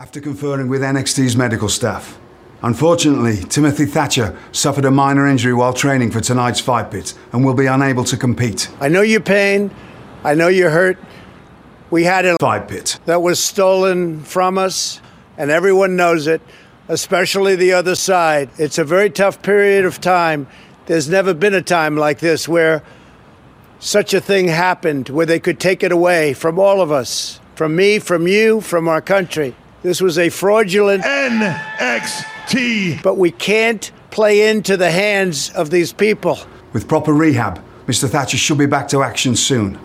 After conferring with NXT's medical staff, unfortunately, Timothy Thatcher suffered a minor injury while training for tonight's fight pit and will be unable to compete. I know your pain. I know you're hurt. We had a Fight pit. that was stolen from us, and everyone knows it, especially the other side. It's a very tough period of time. There's never been a time like this where such a thing happened, where they could take it away from all of us, from me, from you, from our country. This was a fraudulent, NXT. but we can't play into the hands of these people. With proper rehab, Mr. Thatcher should be back to action soon.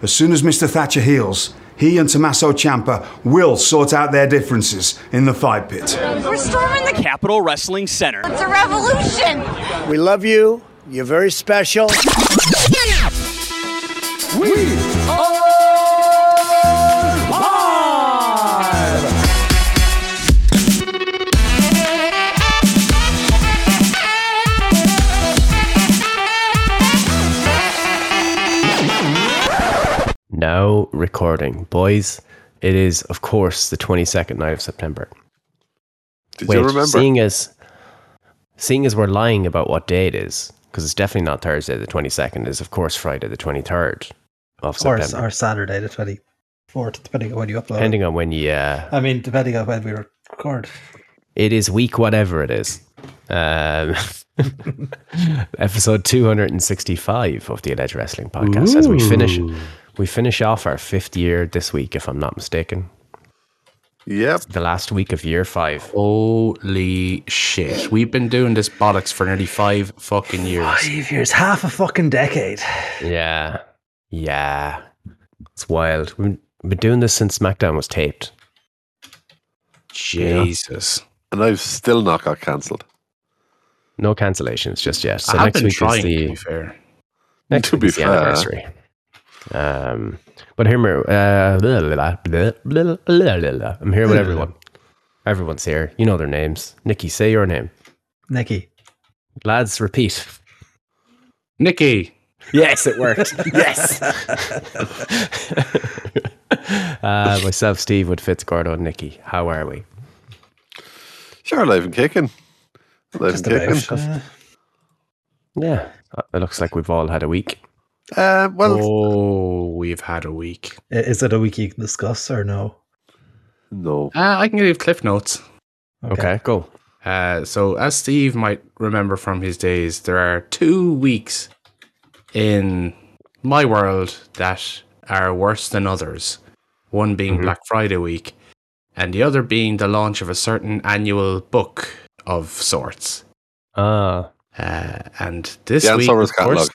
As soon as Mr. Thatcher heals, he and Tommaso Ciampa will sort out their differences in the fight pit. We're storming the Capitol Wrestling Center. It's a revolution. We love you. You're very special. Now recording. Boys, it is, of course, the 22nd night of September. Did Wait, you remember? seeing as, seeing as we're lying about what day it is, because it's definitely not Thursday the 22nd, is of course Friday the 23rd of or, September. or Saturday the 24th, depending on when you upload. Depending on when you, uh, I mean, depending on when we record. it is week whatever it is. Um, episode 265 of the Alleged Wrestling Podcast. As we finish, we finish off our fifth year this week, if I'm not mistaken. Yep. The last week of year five. Holy shit. We've been doing this bollocks for nearly five fucking years. Five years, half a fucking decade. Yeah. Yeah. It's wild. We've been doing this since SmackDown was taped. Jesus. And I've still not got cancelled. No cancellations just yet. So I have next been week trying, is to the be fair. next To week be is the anniversary. Um, but here, uh, blah, blah, blah. I'm here with everyone. Everyone's here. You know their names. Nikki, say your name. Nikki. Lads, repeat. Nikki. Yes, it worked. yes. uh, myself, Steve, with Fitzgordo and Nikki. How are we? Sure, alive and kicking. Alive Just and kicking. Yeah, uh, it looks like we've all had a week. Uh, well, Oh, we've had a week. is it a week you can discuss or no? no. Uh, I can give you Cliff Notes. Okay, go. Uh, so, as Steve might remember from his days, there are two weeks in my world that are worse than others. One being Black Friday week, and the other being the launch of a certain annual book of sorts. Ah, Uh, and this The week, Answer's of course, catalogue.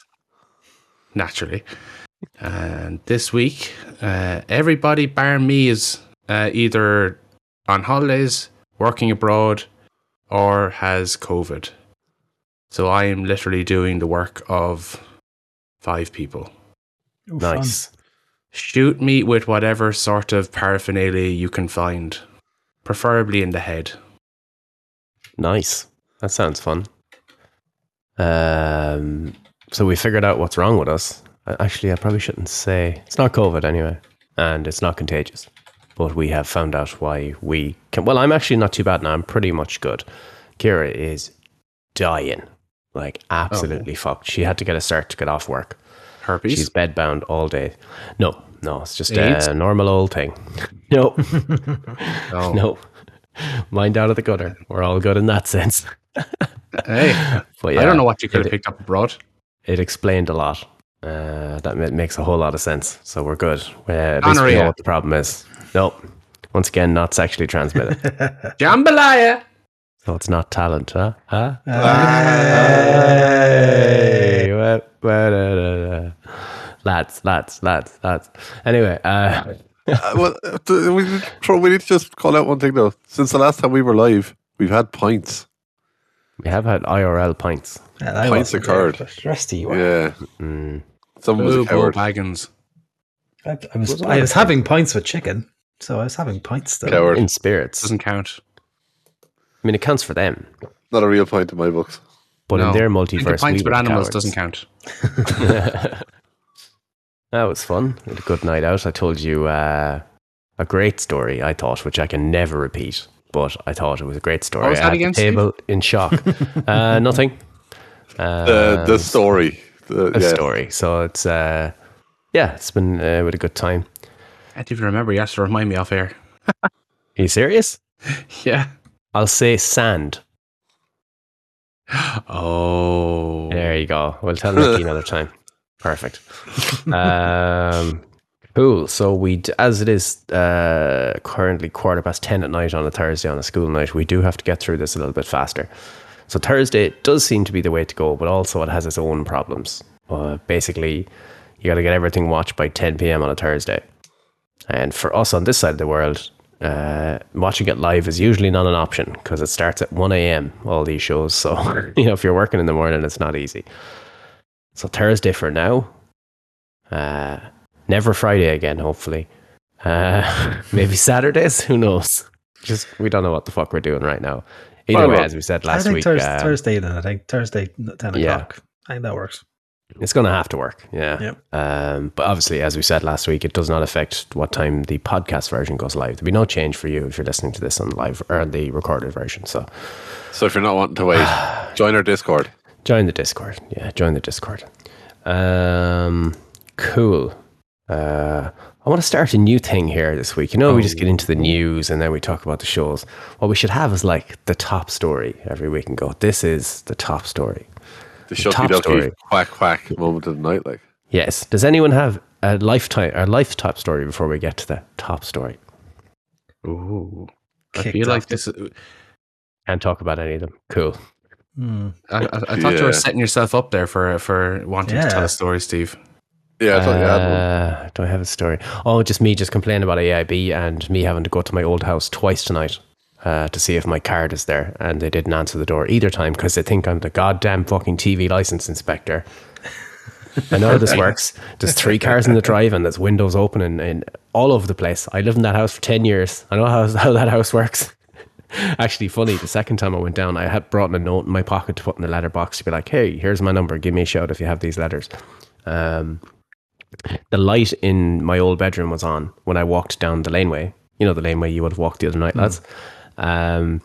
Naturally, and this week, uh, everybody bar me is uh, either on holidays, working abroad, or has COVID. So I am literally doing the work of five people. Oh, fun. nice. Shoot me with whatever sort of paraphernalia you can find, preferably in the head. Nice. That sounds fun. Um, so we figured out what's wrong with us. Actually, I probably shouldn't say it's not COVID anyway, and it's not contagious. But we have found out why we can. Well, I'm actually not too bad now. I'm pretty much good. Kira is dying, like absolutely oh. fucked. She had to get a cert to get off work. Herpes. She's bedbound all day. No, no, it's just AIDS? a normal old thing. No, Oh. no. Mind out of the gutter. We're all good in that sense. Hey, But I don't know what you could have picked up abroad. It explained a lot. Uh, that ma- makes a whole lot of sense. So we're good. Uh, at least we know what the problem is. Nope. Once again, not sexually transmitted. Jambalaya. so it's not talent, huh? Huh? Uh, Hey. Lads, lads, lads, lads. Anyway, uh, Uh, well, uh, we, need to throw- we need to just call out one thing though. Since the last time we were live, we've had points. We have had IRL pints. And I Pints wasn't occurred. there, but the of you were. Yeah. Mm. Someone was a coward. Baggins. I, I was I was having pints with chicken, so I was having pints still. Coward. In spirits. Doesn't count. I mean, it counts for them. Not a real point in my books. But in their multiverse, pints we with animals cowards. doesn't count. that was fun. We had a good night out. I told you, uh, a great story, I thought, which I can never repeat. But I thought it was a great story. What was I that had the again, Steve? table in shock. uh, nothing. The the story. The, A yeah. story. So it's uh, yeah, it's been uh, with a good time. I don't even remember. You have to remind me off air. Are you serious? Yeah. I'll say sand. Oh. There you go. We'll tell Nikki another time. Perfect. Um, cool. So we, as it is uh, currently quarter past ten at night on a Thursday on a school night, we do have to get through this a little bit faster. So Thursday does seem to be the way to go, but also it has its own problems. Uh, basically, you got to get everything watched by 10 p.m. on a Thursday. And for us on this side of the world, uh, watching it live is usually not an option because it starts at 1 a.m. all these shows. So, you know, if you're working in the morning, it's not easy. So Thursday for now. Uh, never Friday again, hopefully. Uh, maybe Saturdays. Who knows? Just we don't know what the fuck we're doing right now. Either Well, way, as we said I last think week, Thurs- uh, Thursday then. I think Thursday ten Yeah. o'clock. I think that works. it's going to have to work. Yeah. Yep. Um, but obviously, as we said last week, it does not affect what time the podcast version goes live. There'll be no change for you if you're listening to this on the live or the recorded version. So So if you're not wanting to wait, join our Discord. join the Discord. Yeah, join the Discord. Um, cool. Uh, I want to start a new thing here this week. You know, we just get into the news and then we talk about the shows. What we should have is like the top story every week and go, this is the top story. The top story. quack quack moment of the night. Like Yes. Does anyone have a lifetime, a life top story before we get to the top story? Ooh. I Kicked feel like this. Is, Can't talk about any of them. Cool. Hmm. I, I, I thought you were setting yourself up there for for wanting to tell a story, Steve. Yeah, I thought you had one. Uh, do I have a story? Oh, just me just complaining about AIB and me having to go to my old house twice tonight uh, to see if my card is there. And they didn't answer the door either time because they think I'm the goddamn fucking TV license inspector. I know how this works. There's three cars in the drive and there's windows open and, and all over the place. I lived in that house for 10 years. I know how, how that house works. Actually, funny, the second time I went down, I had brought a note in my pocket to put in the letterbox to be like, hey, here's my number. Give me a shout if you have these letters. Um, the light in my old bedroom was on when I walked down the laneway. You know, the laneway you would have walked the other night, lads. Um,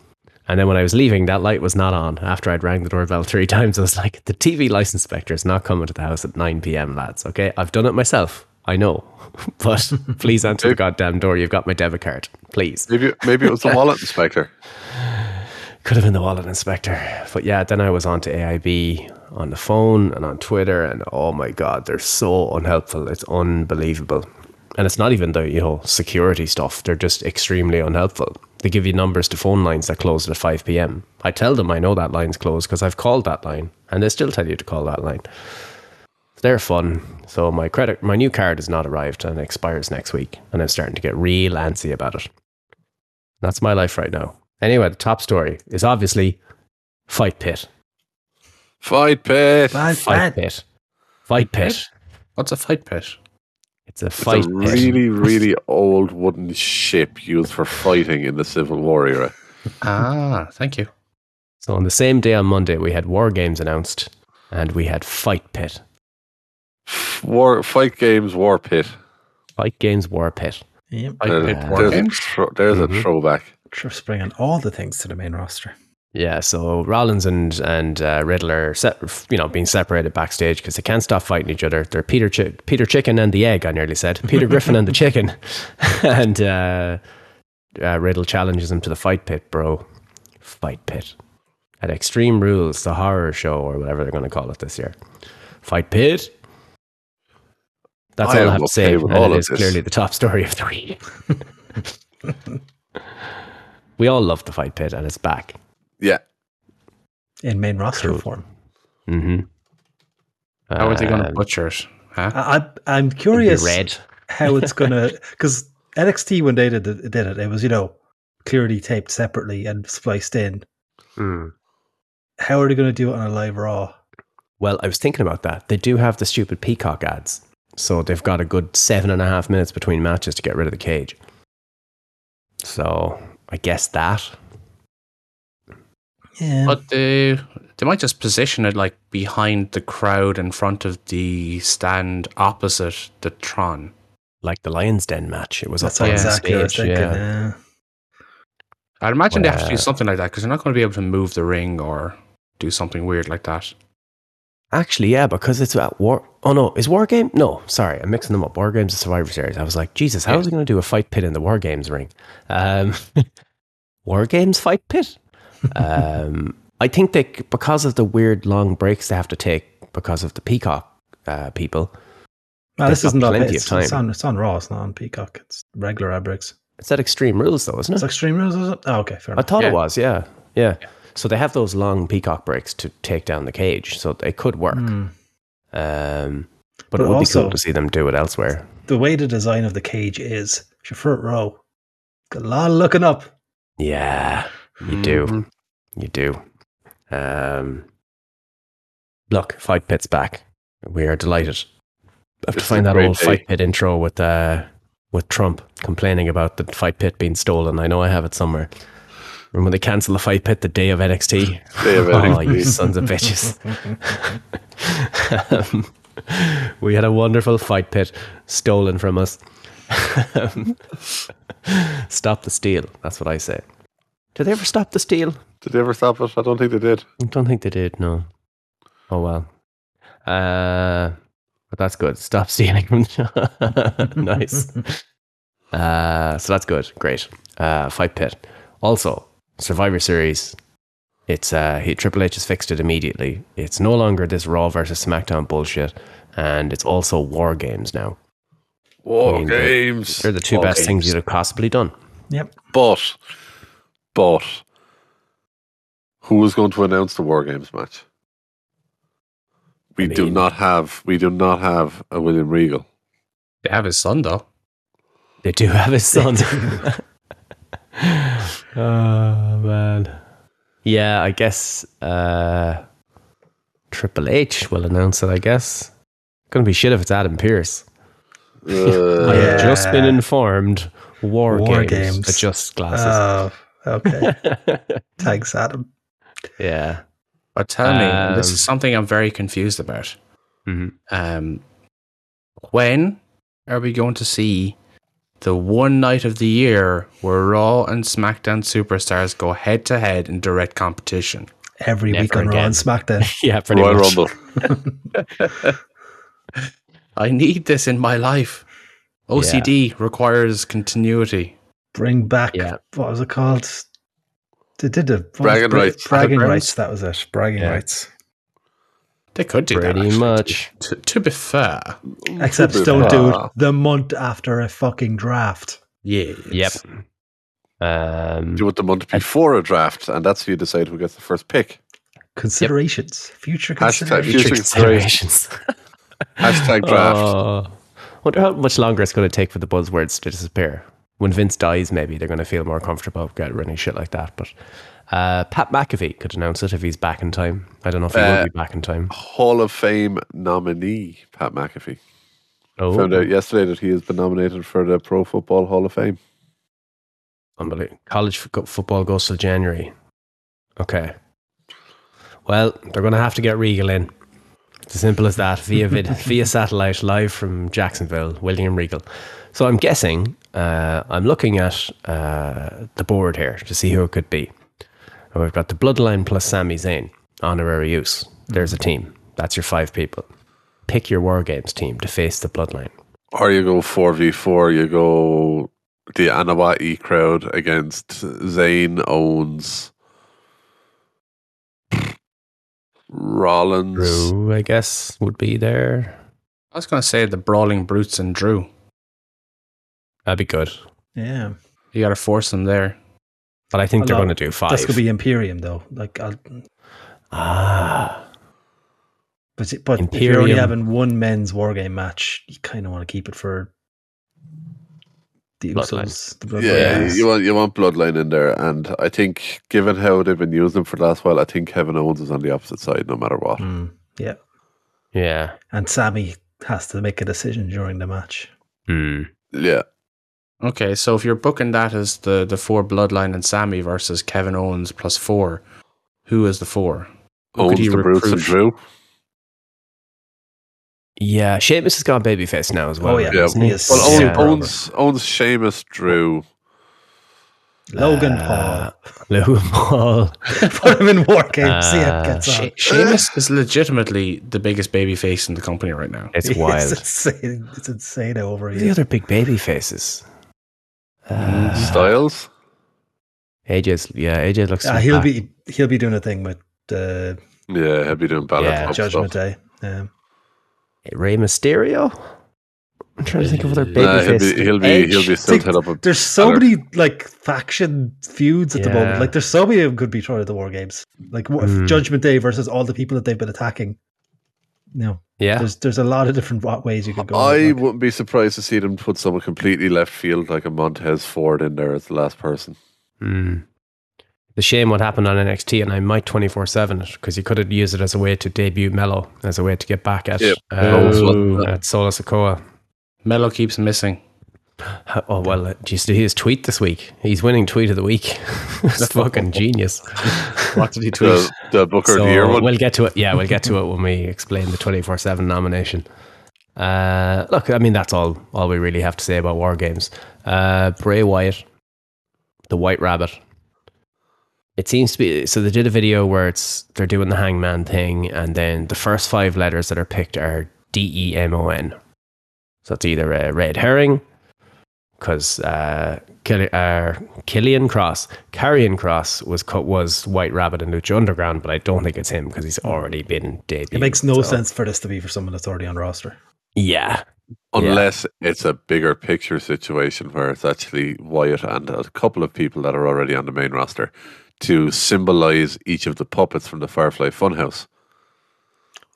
and then when I was leaving, that light was not on. After I'd rang the doorbell three times, I was like, the TV license inspector is not coming to the house at 9 p.m., lads. Okay. I've done it myself. I know. But please answer the goddamn door. You've got my debit card. Please. Maybe maybe it was the wallet inspector. Could have been the wallet inspector. But yeah, then I was on to AIB on the phone and on Twitter, and oh my God, they're so unhelpful. It's unbelievable. And it's not even the, you know, security stuff. They're just extremely unhelpful. They give you numbers to phone lines that close at 5 p.m. I tell them I know that line's closed because I've called that line, and they still tell you to call that line. They're fun. So my credit, my new card has not arrived and expires next week, and I'm starting to get real antsy about it. That's my life right now. Anyway, the top story is obviously Fight Pit. Fight pit. Bad, Fight. Pit. Fight Pit. What's a fight pit? It's a fight It's a pit. really, really old wooden ship used for fighting in the Civil War era. Ah, thank you. So on the same day on Monday, we had War Games announced, and we had Fight Pit. War fight games, war pit. Fight Games War Pit. Yep. Fight There's, pit Uh, war there's a, games. thro- there's Mhm. a throwback. Just bringing all the things to the main roster. Yeah, so Rollins and and uh, Riddler, set, you know, being separated backstage because they can't stop fighting each other. They're Peter Chi- Peter Chicken and the Egg. I nearly said Peter Griffin and the Chicken, and uh, uh, Riddle challenges him to the fight pit, bro. Fight pit at Extreme Rules, the horror show or whatever they're going to call it this year. Fight pit. That's I all I have to say. with and all it this. clearly the top story of the week. we all love the fight pit, and it's back. Yeah. In main roster Cool. form. Mm-hmm. How are they going to Um, butcher it? Huh? I, I, I'm curious red. how it's gonna because NXT when they did it, did it, it was you know clearly taped separately and spliced in. Hmm. How are they going to do it on a live Raw? Well, I was thinking about that. They do have the stupid peacock ads, so they've got a good seven and a half minutes between matches to get rid of the cage. So I guess that. Yeah, But they they might just position it like behind the crowd in front of the stand opposite the Tron. like the Lions Den match. It was That's up what on exactly what I was stage. thinking. Yeah. Yeah. I'd imagine they have to do something like that because they're not going to be able to move the ring or do something weird like that. Actually, yeah, because it's at war. Oh no, is War Game? No, sorry, I'm mixing them up. War Games and Survivor Series. I was like, Jesus, how Yeah. is he going to do a fight pit in the War Games ring? Um, War Games fight pit. Um, I think they because of the weird long breaks they have to take because of the Peacock uh, people. No, this isn't on. It's, of it's on. It's on Raw. It's not on Peacock. It's regular ad breaks. It's at Extreme Rules, though, isn't it? It's? Extreme Rules, is it? Oh, okay, fair I enough. thought Yeah. it was. Yeah, yeah. So they have those long Peacock breaks to take down the cage, so they could work. Hmm. Um, but, But it would be cool to see them do it elsewhere. The way the design of the cage is, it's your front row. Got a lot of looking up. Yeah, you do. Mhm. You do. Um, look, Fight Pit's back. We are delighted. I have to It's find that old day. Fight Pit intro with uh, with Trump complaining about the Fight Pit being stolen. I know I have it somewhere. Remember when they cancelled the Fight Pit the day of NXT? Day of Oh, you sons of bitches. Um, we had a wonderful Fight Pit stolen from us. Stop the steal. That's what I say. Did they ever stop the steal? Did they ever stop it? I don't think they did. I don't think they did. No. Oh well. Uh, but that's good. Stop stealing. From the show. Nice. Uh, so that's good. Great. Uh, Fight Pit. Also, Survivor Series. It's uh, he, Triple H has fixed it immediately. It's no longer this Raw versus SmackDown bullshit, and it's also War Games now. War I mean, they're- games. They're the two War best things you'd have possibly done. Yep. But, but, who is going to announce the War Games match? We I do not have. We do not have a William Regal. They have his son though. They do have his son. oh man. Yeah, I guess uh, Triple H will announce it. I guess. Gonna be shit if it's Adam Pearce. Uh, I have just been informed. War, War games, Games. adjust glasses. Oh, okay. Thanks, Adam. yeah. But tell me, and this Um, is something I'm very confused about. Mhm. Um, when are we going to see the one night of the year where Raw and SmackDown superstars go head to head in direct competition? Every Never week on Raw and SmackDown. Yeah, pretty Royal much. Rumble. I need this in my life. OCD requires continuity. Bring back, Yeah. what was it called? They did the Bragging it? Rights. Bragging Battlegrounds? rights, that was it. Bragging Yeah. rights. They could do that. Pretty actually, much. To, to be fair, Except Super don't do it the month after a fucking draft. yeah. Yep. Um, Do it the month before a draft, and that's who you decide who gets the first pick. Considerations. Future Hashtag considerations. future considerations. Hashtag draft. Oh, wonder how much longer it's going to take for the buzzwords to disappear. When Vince dies, maybe they're going to feel more comfortable getting rid of shit like that. But uh, Pat McAfee could announce it if he's back in time. I don't know if he Uh, will be back in time. Hall of Fame nominee Pat McAfee Oh, found out yesterday that he has been nominated for the Pro Football Hall of Fame. unbelievable. College football goes till January. Okay. Well, they're going to have to get Regal in. It's as simple as that via vid- via satellite live from Jacksonville, William Regal. So I'm guessing, uh, I'm looking at uh, the board here to see who it could be. And we've got the Bloodline plus Sami Zayn, honorary use. There's a team. That's your five people. Pick your War Games team to face the Bloodline. Or you go 4v4, you go the Anawati crowd against Zayn Owens, Rollins. Drew, I guess, would be there. I was going to say the Brawling Brutes and Drew. That'd be good. Yeah. You got to force them there. But I think A they're going to do five. This could be Imperium, though. Like, I'll, ah, but but if you're only having one men's wargame match, you kind of want to keep it for the Bloodline. Usos. The Yeah, Bloodlines. you want you want Bloodline in there, and I think given how they've been using them for the last while, I think Kevin Owens is on the opposite side no matter what. Mm, yeah. yeah. And Sami has to make a decision during the match. Hmm. Yeah, Okay, so if you're booking that as the, the four Bloodline and Sami versus Kevin Owens plus four, who is the four? Who Owens, he the Brutes, and? Drew. Yeah, Sheamus has gone babyface now as well. Oh, yeah. Yeah, He is well, Owen, super owns owns Sheamus, Drew. Logan Uh, Paul. Logan Paul. Put him in war games. see how Uh, it gets on. Sheamus is legitimately the biggest baby face in the company right now. It's It's wild. insane. It's insane how over he the other big baby faces. Uh, Styles. AJ's yeah, AJ looks. Uh, he'll back. be he'll be doing a thing with uh, Yeah, he'll be doing Balor Yeah, Judgment stuff. Day. Um, Rey Mysterio. I'm trying to think of other baby Nah, he'll be he'll be he'll be still tied up. with there's so Balor. many like faction feuds at the moment. Like there's so many of them could be thrown at the war games. Like what if Mm. Judgment Day versus all the people that they've been attacking. No, Yeah, there's there's a lot of different ways you could go. I with it, like. wouldn't be surprised to see them put someone completely left field like a Montez Ford in there as the last person. Mm. The shame what happened on NXT, and I might 24 7 it because you could have used it as a way to debut Melo, as a way to get back at, Yep. uh, Oh. at Solo Sikoa. Melo keeps missing. Oh, well, uh, did you see his tweet this week? He's winning tweet of the week. it's fucking genius. What did he tweet? The, the Booker of So the Year one. we'll get to it. Yeah, we'll get to it when we explain the 24 7 nomination. Uh, look, I mean, that's all, all we really have to say about War Games. Uh, Bray Wyatt, the White Rabbit. It seems to be so. They did a video where it's they're doing the hangman thing, and then the first five letters that are picked are D E M O N. So it's either a red herring, because uh, Kill- uh, Killian Cross, Karrion Kross was cut was White Rabbit in Lucha Underground, but I don't think it's him because he's already been debuted. It makes no so- sense for this to be for someone that's already on roster. Yeah, Unless it's a bigger picture situation where it's actually Wyatt and a couple of people that are already on the main roster to symbolize each of the puppets from the Firefly Funhouse.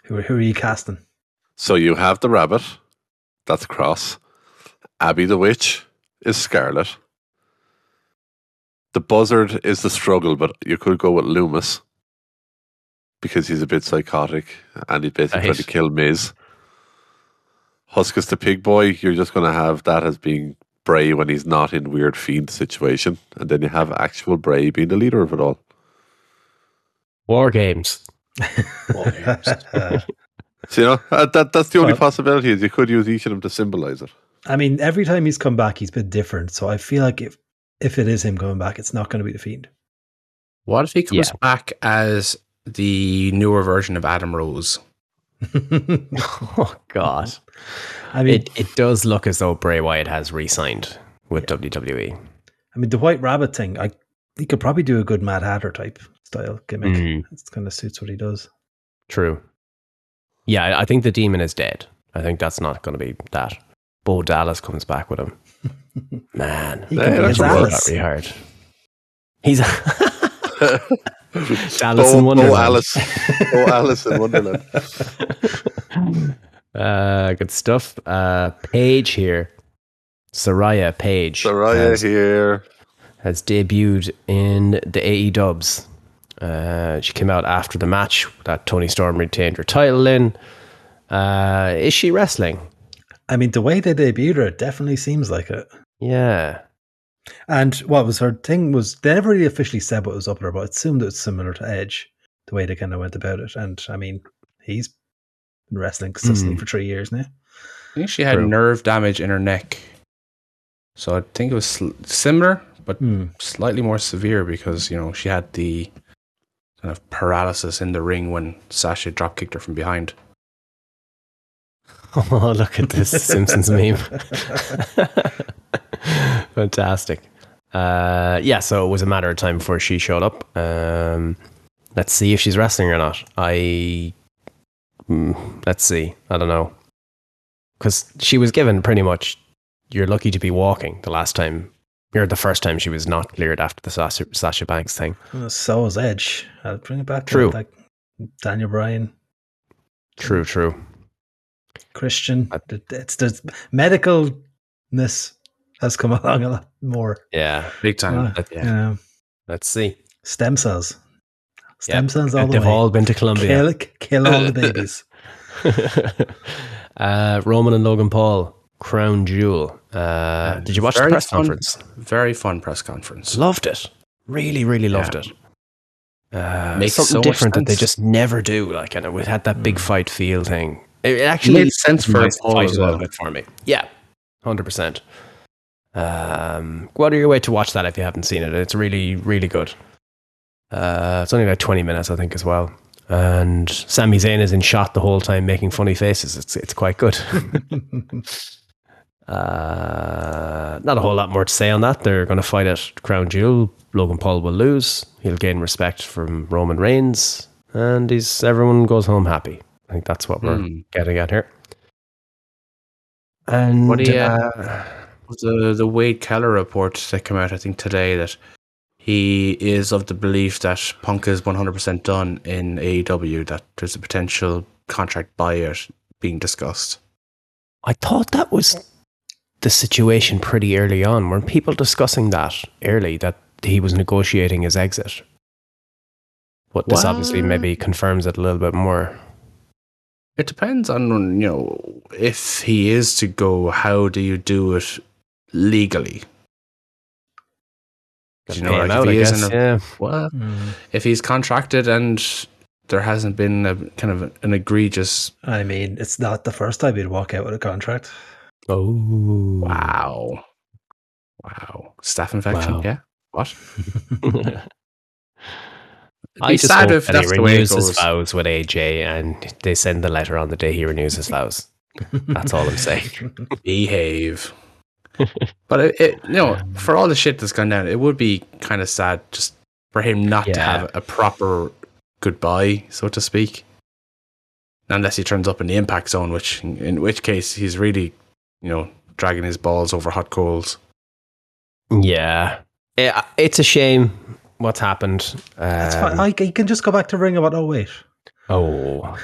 Who are, who are you casting? So you have the rabbit, that's Cross. Abby the Witch is Scarlett. The Buzzard is the struggle, but you could go with Lumis because he's a bit psychotic and he's basically trying Right. to kill Miz. Huskus the Pig Boy, you're just going to have that as being Bray when he's not in weird fiend situation, and then you have actual Bray being the leader of it all. War Games. Uh, So you know uh, that that's the only Well- possibility is you could use each of them to symbolize it. I mean, every time he's come back, he's been different. So I feel like if if it is him coming back, it's not going to be the fiend. What if he comes Yeah. back as the newer version of Adam Rose? Oh God, I mean, it it does look as though Bray Wyatt has re-signed with E. WWE. I mean, the White Rabbit thing, I he could probably do a good Mad Hatter type style gimmick. Mm. It kind of suits what he does. True. Yeah, I- I think the demon is dead. I think that's not going to be that. Bo Dallas comes back with him. Man, He Yeah, could be that's his right. Alice. really hard. He's Dallas oh, in Wonderland. Oh, Alice. Oh, Alice in Wonderland. Uh, good stuff. Uh, Paige here, Saraya Paige, Saraya has, here. has debuted in the AE Dubs. Uh, she came out after the match that Toni Storm retained her title in. Uh, is she wrestling? I mean, the way they debuted her, it definitely seems like it. Yeah. And what was her thing was they never really officially said what was up with her, but it assumed it was similar to Edge, the way they kind of went about it. And I mean, he's been wrestling consistently Mm. for three years now. I think she had True. nerve damage in her neck. So I think it was sl- similar, but Hmm. slightly more severe because, you know, she had the kind of paralysis in the ring when Sasha drop kicked her from behind. Oh, look at this Simpsons meme. Fantastic. Uh, yeah, so it was a matter of time before she showed up. Um, let's see if she's wrestling or not. I. Mm, let's see. I don't know. Because she was given pretty much, you're lucky to be walking the last time, or the first time she was not cleared after the Sasha, Sasha Banks thing. So is Edge. I'll bring it back to True. like Daniel Bryan, True, true. Christian. It's the medicalness has come along a lot more. Yeah. Big time. Uh, Let- you know, Let's see. stem cells. Stem Yep. cells all the They've way. all been to Colombia. kill, kill all the babies. uh, Roman and Logan Paul, Crown Jewel. Uh, did you watch the press fun- conference? Very fun press conference. Loved it. Really, really loved Yeah. it. Uh, Makes something so much different that they just never do. Like, and we had that big fight feel thing. It, actually made sense for nice Paul as a well. bit for me. Yeah, hundred percent. Um, go out of your way to watch that if you haven't seen it. It's really, really good. Uh, it's only about twenty minutes, I think, as well. And Sami Zayn is in shot the whole time, making funny faces. It's it's quite good. uh, not a whole lot more to say on that. They're going to fight at Crown Jewel. Logan Paul will lose. He'll gain respect from Roman Reigns, and he's everyone goes home happy. I think that's what we're Hmm. getting at here. And What do you- uh, the the Wade Keller report that came out, I think today, that he is of the belief that Punk is one hundred percent done in AEW. That there's a potential contract buyout being discussed. I thought that was the situation pretty early on. Weren't people discussing that early that he was negotiating his exit? But this obviously maybe confirms it a little bit more. It depends on you know if he is to go. How do you do it legally? Do you know, like out, if he is guess, a, yeah. well, mm. if he's contracted and there hasn't been a kind of an egregious I mean, it's not the first time he'd walk out with a contract. Oh, wow, wow, staph infection. Wow. Yeah, what? I just sad hope if that he the way renews his vows with AJ, and they send the letter on the day he renews his vows. That's all I'm saying. Behave. but it, it, you know, for all the shit that's gone down, it would be kind of sad just for him not to have a proper goodbye, so to speak. Unless he turns up in the impact zone, which in which case he's really, you know, dragging his balls over hot coals. Yeah, Yeah, it's a shame what's happened. That's Um, fine. I, he can just go back to Ring of Honor. Oh, wait. Oh,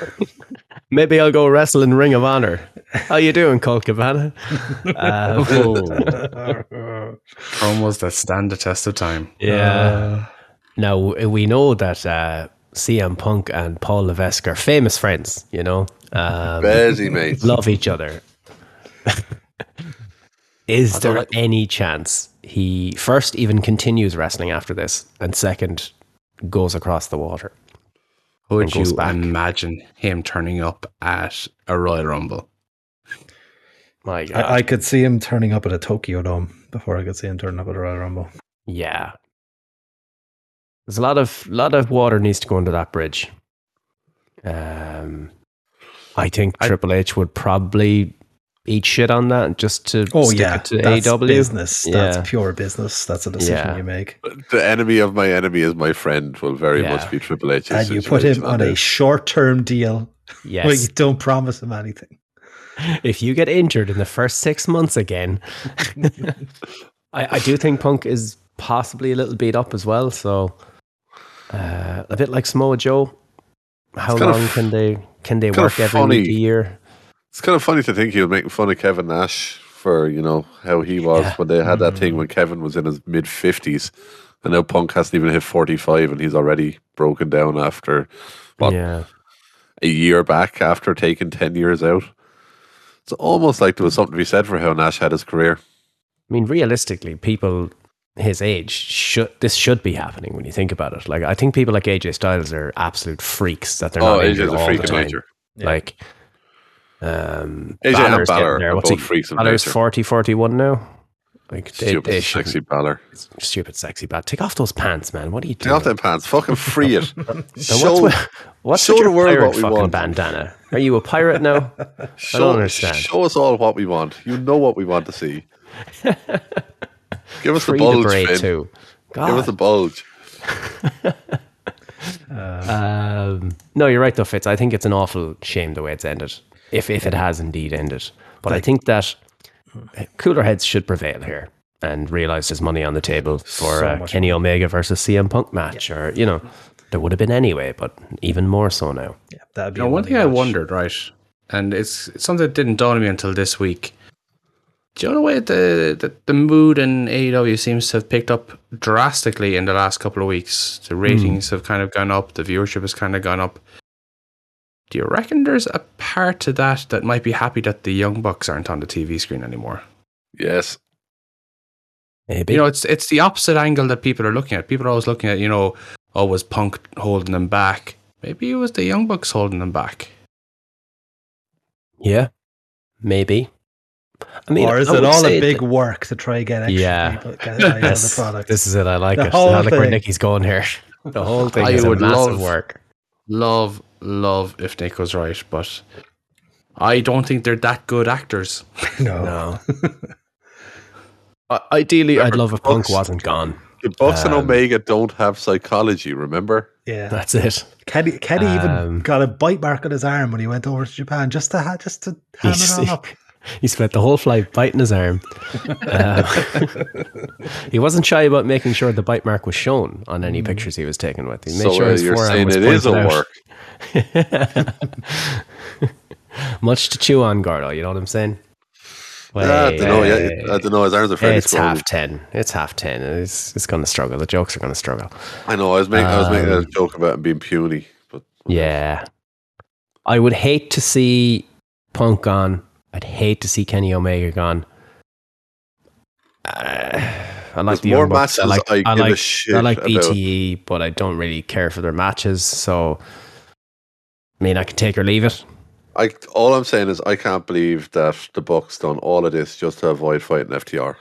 maybe I'll go wrestle in Ring of Honor. How you doing, Colt Cabana? Uh, oh. Promos that stand the test of time. yeah. now we know that uh, CM Punk and Paul Levesque are famous friends. You know, um, Busy mates. love each other. Is there like- any chance he first even continues wrestling after this, and second goes across the water? Would you back. imagine him turning up at a Royal Rumble? My God, I, I could see him turning up at a Tokyo Dome before I could see him turning up at a Royal Rumble. Yeah. There's a lot of lot of water needs to go under that bridge. Um, I think I- Triple H would probably eat shit on that just to Oh, stick yeah. it to that's AW. business. Yeah. That's pure business. That's a decision Yeah. you make. The enemy of my enemy is my friend will very Yeah. much be Triple H And you put him situation on a short term deal where Yes. you don't promise him anything. if you get injured in the first six months again, I, I do think Punk is possibly a little beat up as well. So uh, a bit like Samoa Joe. How It's kinda long can they can they work every funny. week a year? It's kind of funny to think he was making fun of Kevin Nash for you know how he was Yeah. when they had that thing mm. when Kevin was in his mid fifties, and now Punk hasn't even hit forty five, and he's already broken down after what Yeah. a year back after taking ten years out. It's almost like there was something to be said for how Nash had his career. I mean, realistically, people his age should this should be happening when you think about it. Like, I think people like AJ Styles are absolute freaks that they're oh, not AJ's injured a all freak the of time. nature. Like, um, AJ and Balor's Balor getting there. What's both he? freaks Balor's nature. 40, 41 now. Like, Stupid, they sexy shouldn't- baller. stupid, sexy bad. Take off those pants, man. What are you doing? Take off them pants. Fucking free it. Show what's what's show the world what we want. bandana? Are you a pirate now? show, understand. show us all what we want. You know what we want to see. Give us Free the the bulge, Finn. too. Give us the bulge. Um, no, you're right though, Fitz. I think it's an awful shame the way it's ended, if if it has indeed ended. But I think that cooler heads should prevail here and realize there's money on the table for So uh, much Kenny Omega versus CM Punk match, or you know, there would have been anyway, but even more so now. Yeah, that'd be Now, a one money thing I wondered, right, and it's, it's something that didn't dawn on me until this week. Do you know the way the, the, the mood in AEW seems to have picked up drastically in the last couple of weeks? The ratings have kind of gone up, the viewership has kind of gone up. Do you reckon there's a part to that that might be happy that the Young Bucks aren't on the TV screen anymore? Yes. Maybe You know, it's it's the opposite angle that people are looking at. People are always looking at, you know, oh, was Punk holding them back? Maybe it was the Young Bucks holding them back. Yeah, maybe. I mean, or is I it would all say a big that- work to try to get extra Yeah. people get eyes on the product? This is it. I like The it. whole I like where thing. Nikki's going here. The whole thing I is a would massive love- work. Love, love if Nick was right, but I don't think they're that good actors. no. No. I- Ideally, I'd love if Bucks? Punk wasn't gone. The Bucks and Um, Omega don't have psychology, remember? Yeah. That's it. Kenny, Kenny Um, even got a bite mark on his arm when he went over to Japan just to ha- just to ham it on up. He spent the whole flight biting his arm. Uh, he wasn't shy about making sure the bite mark was shown on any pictures he was taken with. He made So sure uh, his you're forearm saying was it is a work. Much to chew on, Gordo. You know what I'm saying? I don't know. Yeah, I don't know. His arms are fairly It's scrawny. half ten. It's half ten. It's it's going to struggle. The jokes are going to struggle. I know. I was making. I was making a Um, joke about him being puny, but Yeah, I would hate to see Punk gone. I'd hate to see Kenny Omega gone. Uh, I like There's the more Young Bucks. matches I give a like, shit I like about. BTE, but I don't really care for their matches. So, I mean, I can take or leave it. I all I'm saying is I can't believe that the Bucks done all of this just to avoid fighting FTR.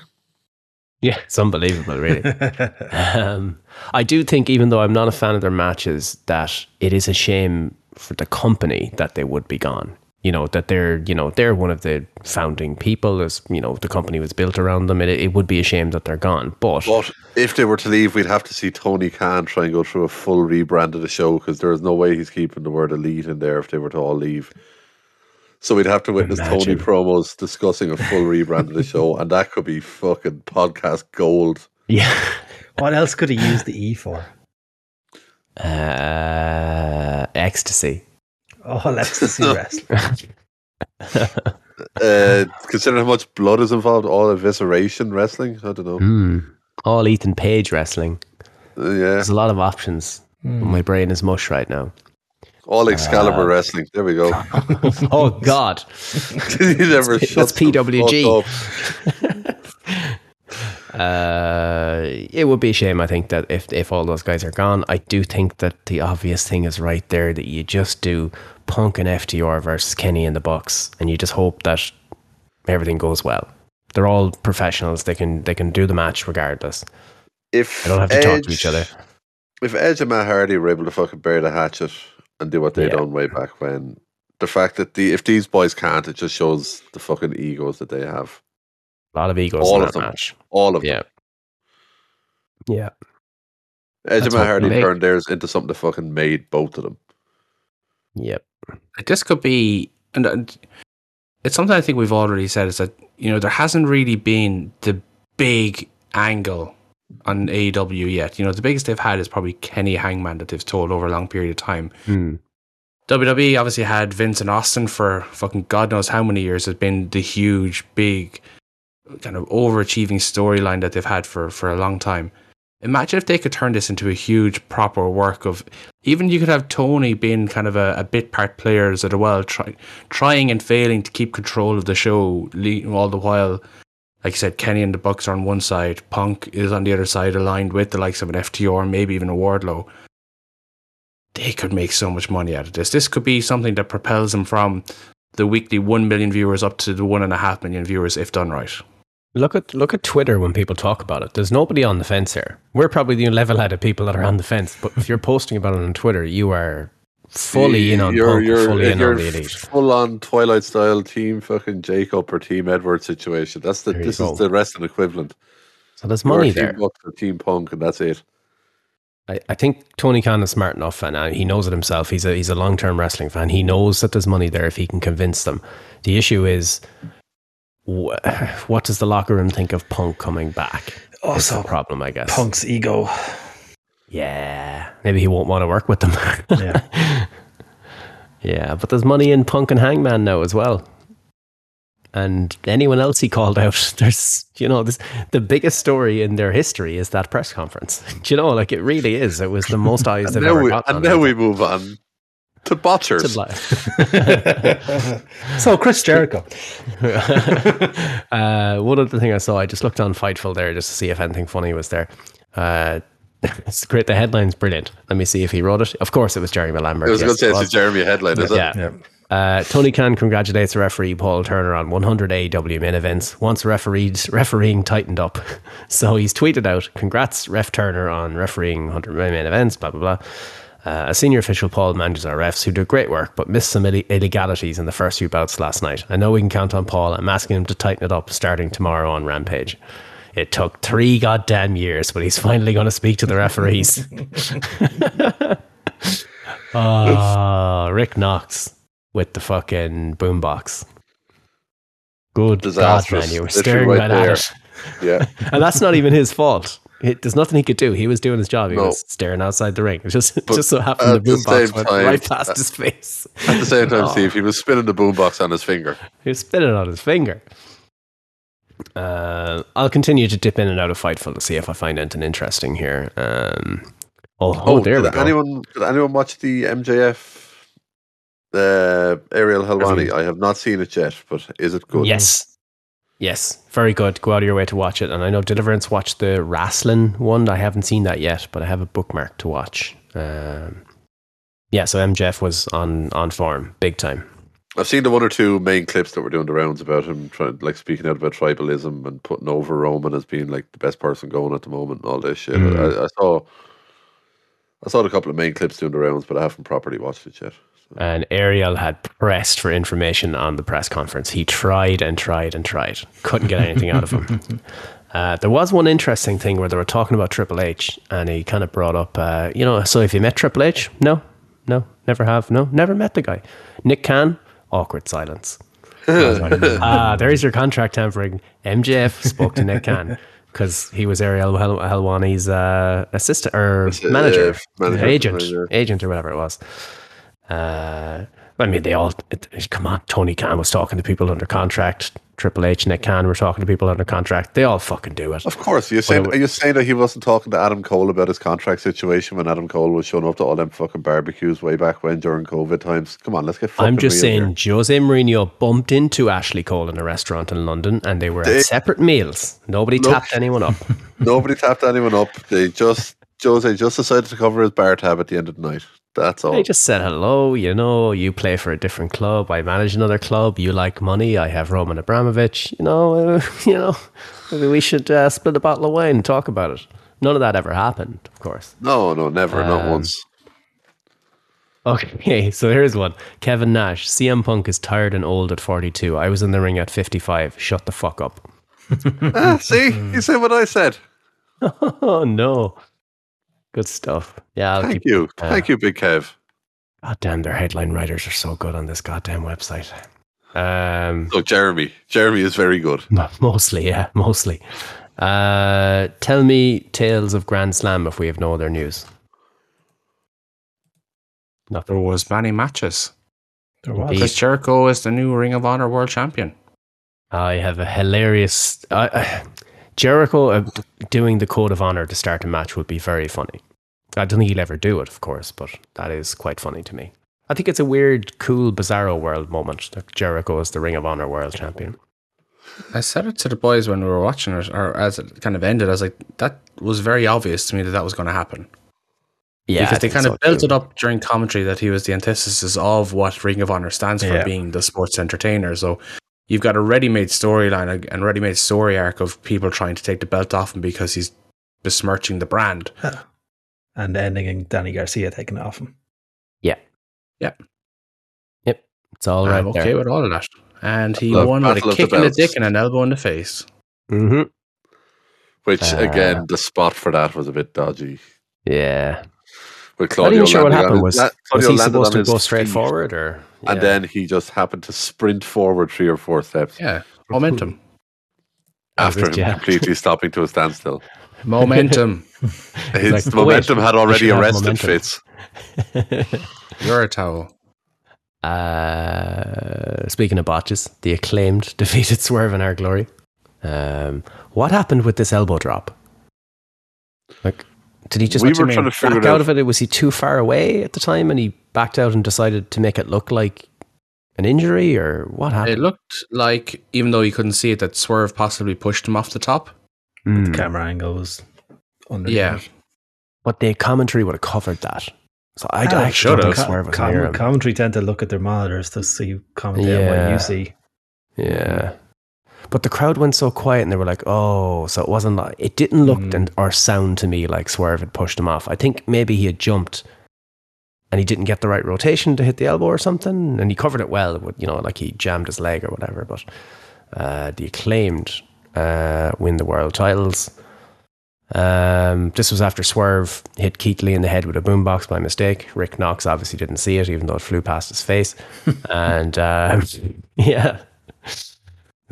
Yeah, it's unbelievable, really. um, I do think, even though I'm not a fan of their matches, that it is a shame for the company that they would be gone. You know that they're, you know, they're one of the founding people. As you know, the company was built around them. It, it would be a shame that they're gone. But But if they were to leave, we'd have to see Tony Khan try and go through a full rebrand of the show because there is no way he's keeping the word elite in there if they were to all leave. So we'd have to witness Tony promos discussing a full rebrand of the show, and that could be fucking podcast gold. yeah, what else could he use the E for? uh, ecstasy. Oh, let's see wrestling. Uh, considering how much blood is involved, all evisceration wrestling, I don't know. Hmm. All Ethan Page wrestling. Uh, yeah, There's a lot of options. My brain is mush right now. all Excalibur Uh, wrestling. There we go. Oh God. he never That's shuts the PWG. up. Uh, it would be a shame, I think, that if if all those guys are gone, I do think that the obvious thing is right there that you just do Punk and FTR versus Kenny in the box, and you just hope that everything goes well. They're all professionals; they can they can do the match regardless. If They don't have to talk to each other. If Edge and Matt Hardy were able to fucking bury the hatchet and do what they Yeah. done way back when, the fact that the if these boys can't, it just shows the fucking egos that they have. A lot of egos All in of that them. match. All of Yeah, them. yeah. Edge That's and Matt Hardy turned theirs into something that fucking made both of them. Yep. This could be and, it's something I think we've already said is that you know there hasn't really been the big angle on AEW yet. You know the biggest they've had is probably Kenny Hangman that they've told over a long period of time. Hmm. WWE obviously had Vince and Austin for fucking God knows how many years. Has been the huge, big, kind of overachieving storyline that they've had for for a long time. Imagine if they could turn this into a huge proper work of even you could have Tony being kind of a, a bit part player as well, try, trying and failing to keep control of the show all the while. Like I said, Kenny and the Bucks are on one side, Punk is on the other side, aligned with the likes of an FTR, maybe even a Wardlow they could make so much money out of this. This could be something that propels them from the weekly 1 million viewers up to the 1.5 million viewers if done right. Look at look at Twitter when people talk about it. There's nobody on the fence here. We're probably the level-headed people that are on the fence. But if you're posting about it on Twitter, you are fully in on you're, Punk, you're, fully in on the elite. full on Twilight style team fucking Jacob or team Edward situation. That's the this go. is the wrestling equivalent. So there's money team there. Bucks or team Punk, and that's it. I, I think Tony Khan is smart enough, and uh, he knows it himself. He's a he's a long term wrestling fan. He knows that there's money there if he can convince them. The issue is, what does the locker room think of Punk coming back? That's Also, the problem, I guess. Punk's ego. Yeah, maybe he won't want to work with them. Yeah. yeah, but there's money in Punk and Hangman now as well. And anyone else he called out, there's, you know, this, the biggest story in their history is that press conference. Do you know, like it really is. It was the most eyes they've ever we, gotten. and now we move on to botchers. To li- so Chris Jericho. uh, one other thing I saw, I just looked on Fightful there just to see if anything funny was there. Uh, it's great. The headline's brilliant. Let me see if he wrote it. Of course, it was Jeremy Lambert. I was going Yes, to say it's a. Jeremy headline, is it? Yeah. Yeah. Uh, Tony Khan congratulates referee Paul Turner on 100 AEW main events. Once referees refereeing tightened up, so he's tweeted out, "Congrats, Ref Turner, on refereeing 100 main events." Blah blah blah. Uh, a senior official, Paul, manages our refs who do great work, but missed some illeg- illegalities in the first few bouts last night. I know we can count on Paul. I'm asking him to tighten it up starting tomorrow on Rampage. It took three goddamn years, but he's finally going to speak to the referees. oh, Rick Knox with the fucking boombox. Good Disastrous. God, man, you were staring right right, at there. it. Yeah. And that's not even his fault. It, there's nothing he could do. He was doing his job. He No. was staring outside the ring. It just, But just so happened the boombox went time- right past his face. At the same time, Oh. Steve, he was spinning the boombox on his finger. He was spinning on his finger. Uh, I'll continue to dip in and out of Fightful to see if I find anything interesting here. Um, oh, oh, there did we go. anyone did anyone watch the MJF uh, Ariel Helwani? I have not seen it yet, but is it good? Yes. Yes. Very good. Go out of your way to watch it. And I know Deliverance watched the wrestling one. I haven't seen that yet, but I have a bookmark to watch. Um, yeah, so MJF was on, on form, big time. I've seen the one or two main clips that were doing the rounds about him trying like speaking out about tribalism and putting over Roman as being like the best person going at the moment and all this shit. Mm. I, I saw I saw a couple of main clips doing the rounds, but I haven't properly watched it yet. And Ariel had pressed for information on the press conference. He tried and tried and tried. Couldn't get anything out of him. Uh, there was one interesting thing where they were talking about Triple H, and he kind of brought up, uh, you know, so if you met Triple H, no, no, never have, no, never met the guy. Nick Khan, awkward silence. Ah, there's your contract tampering. MJF spoke to Nick Khan because he was Ariel Hel- Helwani's uh, assistant or manager, uh, manager, agent, manager. agent or whatever it was. Uh, I mean, they all it, come on. Tony Khan was talking to people under contract. Triple H, and Nick Khan were talking to people under contract. They all fucking do it. Of course, you're saying are you saying that he wasn't talking to Adam Cole about his contract situation when Adam Cole was showing up to all them fucking barbecues way back when during COVID times? Come on, let's get fucking I'm just saying, here. Jose Mourinho bumped into Ashley Cole in a restaurant in London, and they were They- at separate meals. Nobody Look. tapped anyone up. Nobody tapped anyone up. They just Jose just decided to cover his bar tab at the end of the night. That's all. They just said hello. You know, you play for a different club. I manage another club. You like money. I have Roman Abramovich. You know, uh, you know, maybe we should uh, split a bottle of wine and talk about it. None of that ever happened, of course. no, no, never, not Um, once. Okay, so here's one. Kevin Nash. CM Punk is tired and old at 42. I was in the ring at 55. Shut the fuck up. ah, see, you said what I said. Oh no. Good stuff. Yeah, I'll Thank keep, you, uh, thank you, Big Kev. God damn, their headline writers are so good on this goddamn website. Um, So Jeremy, Jeremy is very good. mostly, yeah, mostly. Uh, tell me tales of Grand Slam if we have no other news. There Nothing. was many matches. There was. Chris Jericho is the new Ring of Honor World Champion. I have a hilarious. Uh, Jericho uh, doing the code of honor to start a match would be very funny. I don't think he'll ever do it, of course, but that is quite funny to me. I think it's a weird, cool, bizarro world moment that Jericho is the Ring of Honor World Champion. I said it to the boys when we were watching it, or as it kind of ended. I was like, that was very obvious to me that that was going to happen. Yeah, because they kind of built it up during commentary that he was the antithesis of what Ring of Honor stands for, Yeah. being the sports entertainer. So you've got a ready-made storyline and ready-made story arc of people trying to take the belt off him because he's besmirching the brand. and ending in Danny Garcia taking it off him. Yeah, yeah, yep. It's all right I'm okay there. with all of that. And he Love won with a of the kick in the dick and an elbow in the face. hmm Which Uh, again, the spot for that was a bit dodgy. Yeah. With Not Claudio even sure what happened. Was, la- was he supposed to go straight feet, forward or? And then he just happened to sprint forward three or four steps Yeah, momentum. after him jab. completely stopping to a standstill. Momentum. His like, "Oh, momentum wait, had already arrested. Fitz. You're a towel. Uh, speaking of botches, the acclaimed defeated Swerve in our glory. Um, what happened with this elbow drop? Like, did he just We what do you were trying to figure back it out out. of it? Was he too far away at the time, and he backed out and decided to make it look like an injury, or what happened? It looked like, even though you couldn't see it, that Swerve possibly pushed him off the top. Hmm. The camera angle was under. Yeah. But the commentary would have covered that. So I, I Ah, actually don't should've. think Swerve was Com- commentary tend to look at their monitors to see commentate what you see. Yeah. But the crowd went so quiet and they were like, oh, so it wasn't like, it didn't look Mm. and, or sound to me like Swerve had pushed him off. I think maybe he had jumped and he didn't get the right rotation to hit the elbow or something. And he covered it well, with, you know, like he jammed his leg or whatever. But uh, the acclaimed uh, win the world titles. Um, this was after Swerve hit Lee in the head with a boombox by mistake. Rick Knox obviously didn't see it, even though it flew past his face. and uh, yeah,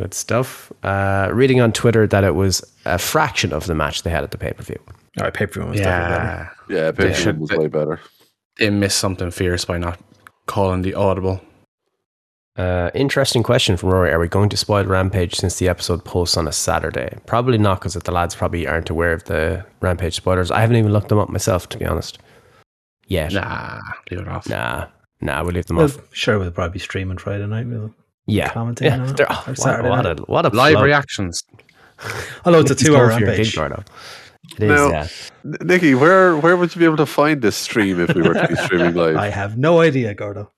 good stuff. Uh, reading on Twitter that it was a fraction of the match they had at the pay per view. All right, pay per view was definitely better. Yeah. Yeah, They Pay should- was way better. They missed something fierce by not calling the audible. Uh, interesting question from Rory. Are we going to spoil Rampage since the episode posts on a Saturday? Probably not, because the lads probably aren't aware of the Rampage spoilers. I haven't even looked them up myself, to be honest. Yet. Nah, leave it off. Nah. Nah, we'll leave them Well, off. sure, we'll probably be streaming Friday night. We'll Yeah. commentate Yeah. on it. they're- Or oh, what, Saturday what night. a, what a Live flow. reactions. Although it's a two hour going for your rampage. gig, Gordo. It is, No. yeah. Nikki, where where would you be able to find this stream if we were to be streaming live? I have no idea, Gordo.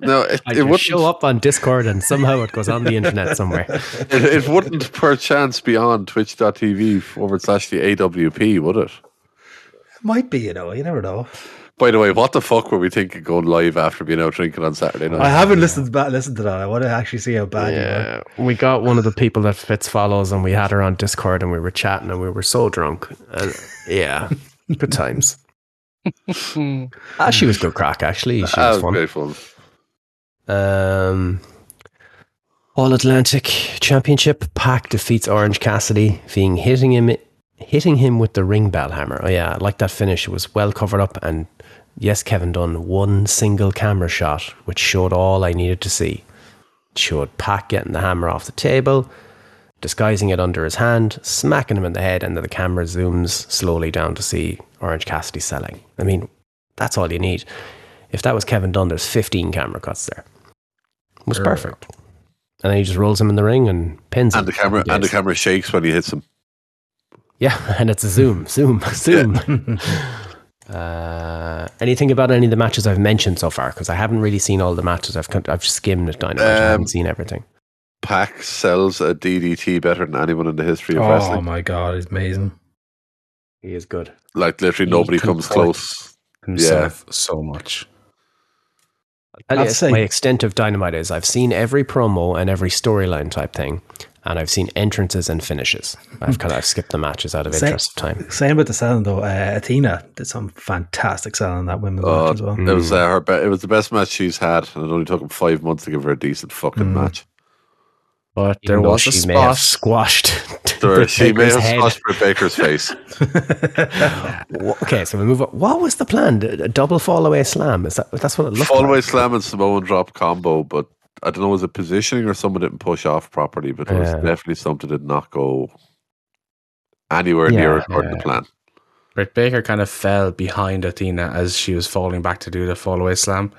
no, it, I it wouldn't. show up on Discord and somehow it goes on the internet somewhere. It, it wouldn't perchance be on twitch.tv forward slash the AWP, would it? it? Might be, you know. You never know. By the way, what the fuck were we thinking going live after being out drinking on Saturday night? I haven't listened back, listened to that. I want to actually see how bad you were. Yeah, we got one of the people that Fitz follows, and we had her on Discord, and we were chatting, and we were so drunk. And yeah, good times. ah, she was good crack, actually. She was was fun. great fun. Um, All Atlantic Championship. Pac defeats Orange Cassidy, being hitting him hitting him with the ring bell hammer. Oh yeah, I like that finish. It was well covered up, and yes, Kevin Dunn one single camera shot, which showed all I needed to see. It showed Pac getting the hammer off the table, disguising it under his hand, smacking him in the head, and then the camera zooms slowly down to see Orange Cassidy selling. I mean, that's all you need. If that was Kevin Dunn, there's 15 camera cuts there. It was perfect. And then he just rolls him in the ring and pins him. And the camera and the camera shakes when he hits him. Yeah, and it's a zoom, zoom, zoom. uh, anything about any of the matches I've mentioned so far? Because I haven't really seen all the matches. I've I've skimmed it down. I Um, haven't seen everything. Pac sells a DDT better than anyone in the history of Oh wrestling. Oh my god, it's amazing. He is good. Like literally He nobody can comes close. Himself so much. I'll I'd tell say- my extent of dynamite is I've seen every promo and every storyline type thing, and I've seen entrances and finishes. I've kind of I've skipped the matches out of Say- interest of time. Same with the selling though. Uh, Athena did some fantastic selling that women's Oh, match as well. It was uh, her. Be- it was the best match she's had, and it only took him five months to give her a decent fucking Mm. match. But there Even though was a she may have spot. squashed. There, Britt she may Baker's have head. squashed Britt Baker's face. Okay, so we move on. What was the plan? A a double fall away slam? Is that that's what it looked Fall away like? slam and Samoan drop combo, but I don't know was it positioning or someone didn't push off properly, but it was Yeah. definitely something that did not go anywhere Yeah, near according yeah. to plan. Britt Baker kind of fell behind Athena as she was falling back to do the fall away slam.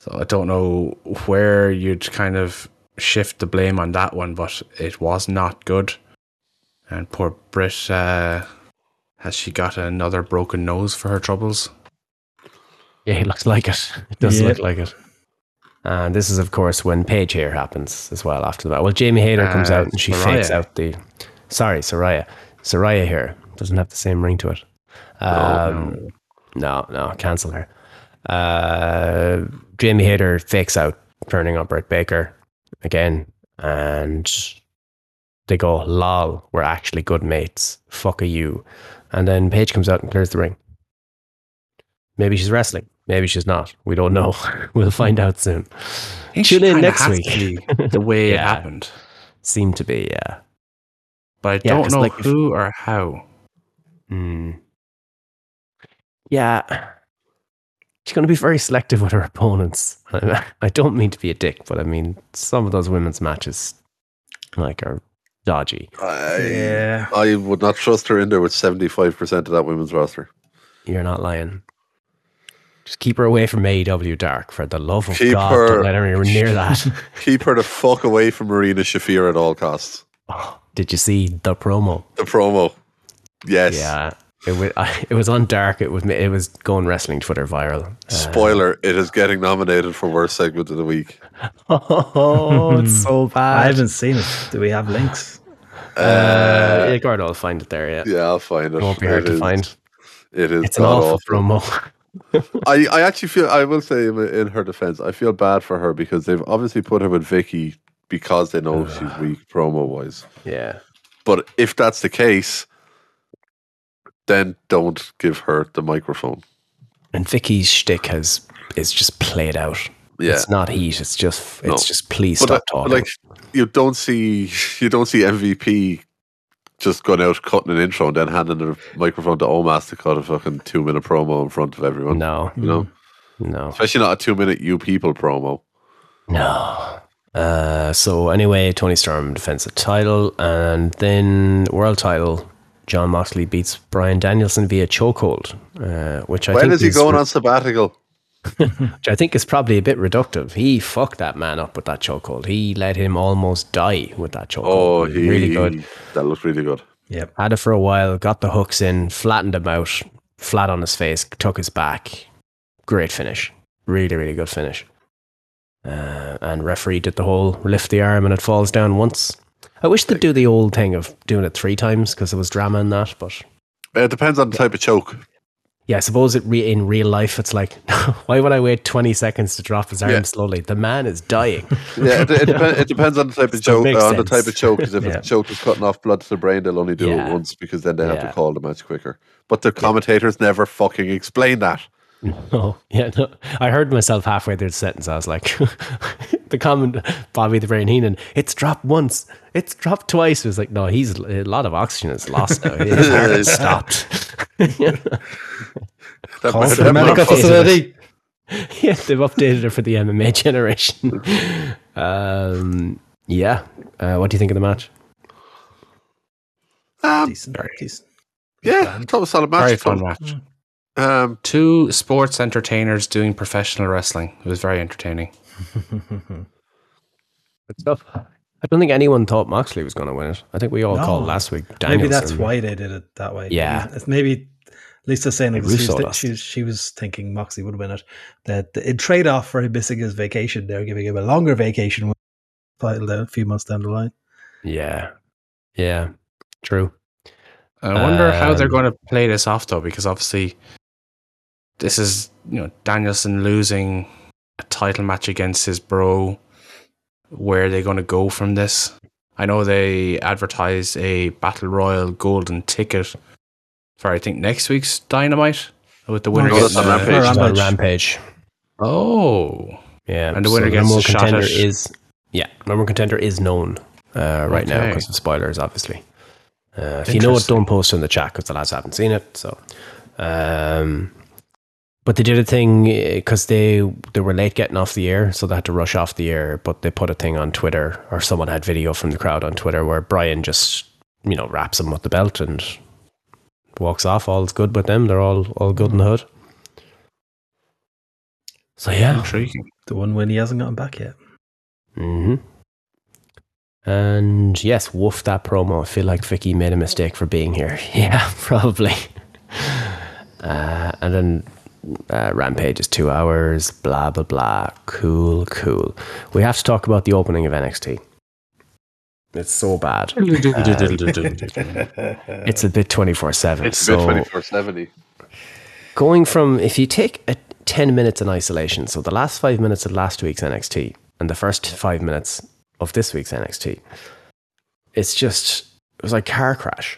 So I don't know where you'd kind of shift the blame on that one, but it was not good. And poor Britt, uh, has she got another broken nose for her troubles? Yeah, it looks like it. It does Yeah. look like it. And this is, of course, when Paige here happens as well after the battle. Well, Jamie Hayter comes Uh, out and she fakes out the. Sorry, Saraya. Saraya here doesn't have the same ring to it. Um, no, no, cancel her. Uh, Jamie Hayter fakes out turning on Britt Baker again, and they go, "Lol, we're actually good mates. Fuck you." And then Paige comes out and clears the ring. Maybe she's wrestling. Maybe she's not. We don't know. we'll find out soon. Tune in next week. the way it happened. seemed to be, yeah. But I Yeah, don't 'cause, know like, if- who or how. Hmm. Yeah. She's going to be very selective with her opponents. I don't mean to be a dick, but I mean, some of those women's matches, like, are dodgy. I, Yeah. I would not trust her in there with 75% of that women's roster. You're not lying. Just keep her away from AEW Dark, for the love of Keep God. her- Don't let her anywhere near that. Keep her the fuck away from Marina Shafir at all costs. Did you see the promo? The promo. Yes. Yeah. It was, it was on dark. It was it was going wrestling Twitter viral. Spoiler: It is getting nominated for worst segment of the week. Oh, it's so bad. I haven't seen it. Do we have links? Uh, yeah, Gordon will find it there. Yeah, Yeah, I'll find it. it won't be hard It to is- find. It is. It's an awful awful. promo. I, I actually feel I will say in in her defense, I feel bad for her because they've obviously put her with Vickie because they know she's weak promo wise. yeah, But if that's the case, then don't give her the microphone. and Vickie's shtick has is just played out. Yeah. It's not heat. It's just No. it's just please But, stop uh, talking. like you don't see you don't see MVP just going out cutting an intro and then handing the microphone to Omos to cut a fucking two minute promo in front of everyone. no, You know? no, Especially not a two minute you people promo. no. Uh, so anyway, Toni Storm defends the title, and then world title. Jon Moxley beats Bryan Danielson via chokehold, uh, which I when think is he going on sabbatical? which I think is probably a bit reductive. He fucked that man up with that chokehold. He let him almost die with that chokehold. Oh, he, really good. That looked really good. Yep. Had it for a while, got the hooks in, flattened him out, flat on his face, took his back. Great finish. Really, really good finish. Uh, and referee did the whole lift the arm and it falls down once. I wish they'd do the old thing of doing it three times because there was drama in that. But It depends on the type of choke. Yeah, I suppose it re- in real life, it's like, why would I wait 20 seconds to drop his arm Yeah. slowly? The man is dying. Yeah, it, it, depends, it depends on the type of choke. Uh, on the type of choke, because if Yeah. it's choke is cutting off blood to the brain, they'll only do Yeah. it once because then they have to call the match quicker. But the commentators never fucking explain that. Oh, yeah. No. I heard myself halfway through the sentence. I was like, the comment, Bobby the Brain Heenan, it's dropped once, it's dropped twice. It was like, no, he's a lot of oxygen is lost now. His heart has stopped. That, Call that for the medical facility. yeah, they've updated it for the MMA generation. Um, yeah. Uh, what do you think of the match? um, Decent. Decent. yeah, I thought it was a solid match. Very fun match. Um, Two sports entertainers doing professional wrestling. It was very entertaining. Good stuff. I don't think anyone thought Moxley was going to win it. I think we all No. called last week. Maybe that's why they did it that way. Yeah. Maybe Lisa's saying it Maybe 'cause she, was, she, she was thinking Moxley would win it. That in trade off for him missing his vacation, they're giving him a longer vacation with title a few months down the line. Yeah. Yeah. True. I wonder how they're Um, going to play this off though, because obviously this is you know Danielson losing a title match against his bro. Where are they going to go from this? I know they advertised a battle royal golden ticket for I think next week's Dynamite with the winner No, that's getting on Rampage. Rampage. Rampage. Oh, Yeah, And the winner so gets number a shot contender at- is yeah, number one contender is known uh, right now because of spoilers, obviously. Uh, if you know it, don't post it in the chat because the lads haven't seen it. So, um, but they did a thing because they they were late getting off the air, so they had to rush off the air. But they put a thing on Twitter, or someone had video from the crowd on Twitter where Bryan just you know wraps him with the belt and walks off. All's good with them. They're all all good in the hood. So yeah, intriguing. The one win he hasn't gotten back yet. hmm And yes, woof that promo. I feel like Vickie made a mistake for being here. Yeah, probably. Uh, and then uh, Rampage is two hours, blah, blah, blah. Cool, cool. We have to talk about the opening of NXT. It's so bad. It's a bit 24 7. it's a bit 24 70. going from if you take a 10 minutes in isolation so the last five minutes of last week's nxt and the first five minutes of this week's nxt it's just it was like car crash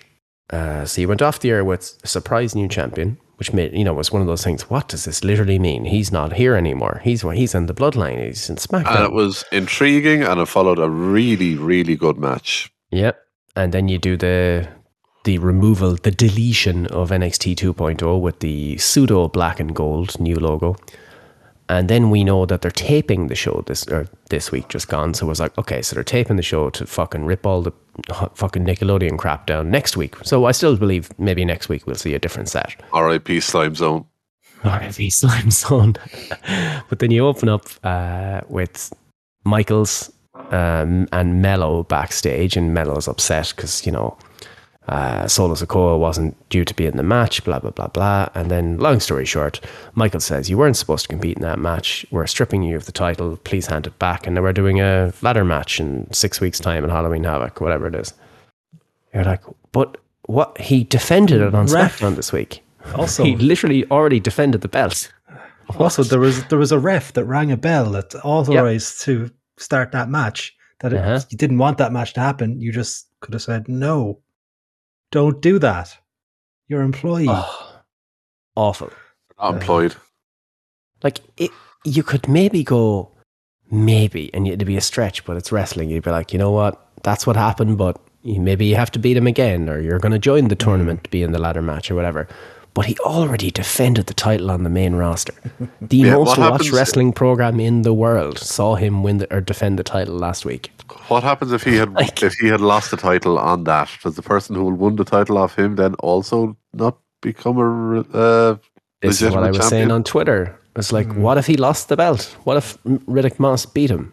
uh, so you went off the air with a surprise new champion which made you know was one of those things what does this literally mean he's not here anymore he's he's in the bloodline he's in SmackDown. And it was intriguing and it followed a really, really good match. Yep. And then you do the the removal, the deletion of NXT 2.0 with the pseudo black and gold new logo. And then we know that they're taping the show this or this week just gone. So it was like, okay, so they're taping the show to fucking rip all the fucking Nickelodeon crap down next week. So I still believe maybe next week we'll see a different set. RIP Slime Zone. R.I.P. Slime Zone. but then you open up uh, with Michaels um, and Melo backstage, and Melo's upset because, you know, uh, Solo Sikoa wasn't due to be in the match, blah, blah, blah, blah. And then, long story short, Michael says, You weren't supposed to compete in that match. We're stripping you of the title. Please hand it back. And then we're doing a ladder match in six weeks' time in Halloween Havoc, whatever it is. You're like, But what? He defended it on Ref. SmackDown this week. Also, He literally already defended the belt. also there was there was a ref that rang a bell that authorized to start that match. That it, Uh-huh. you didn't want that match to happen. You just could have said no. Don't do that. Your employee. Oh, awful. Not employed. Like it, you could maybe go, maybe, and it'd be a stretch, but it's wrestling. You'd be like, you know what, that's what happened, but maybe you have to beat him again, or you're going to join the tournament to be in the ladder match or whatever. But he already defended the title on the main roster. The Yeah, most watched wrestling program in the world saw him win the, or defend the title last week. What happens if he had Like- if he had lost the title on that? Does the person who won the title off him then also not become a re- uh, This is what I was saying on Twitter. It's like, what if he lost the belt? What if Riddick Moss beat him?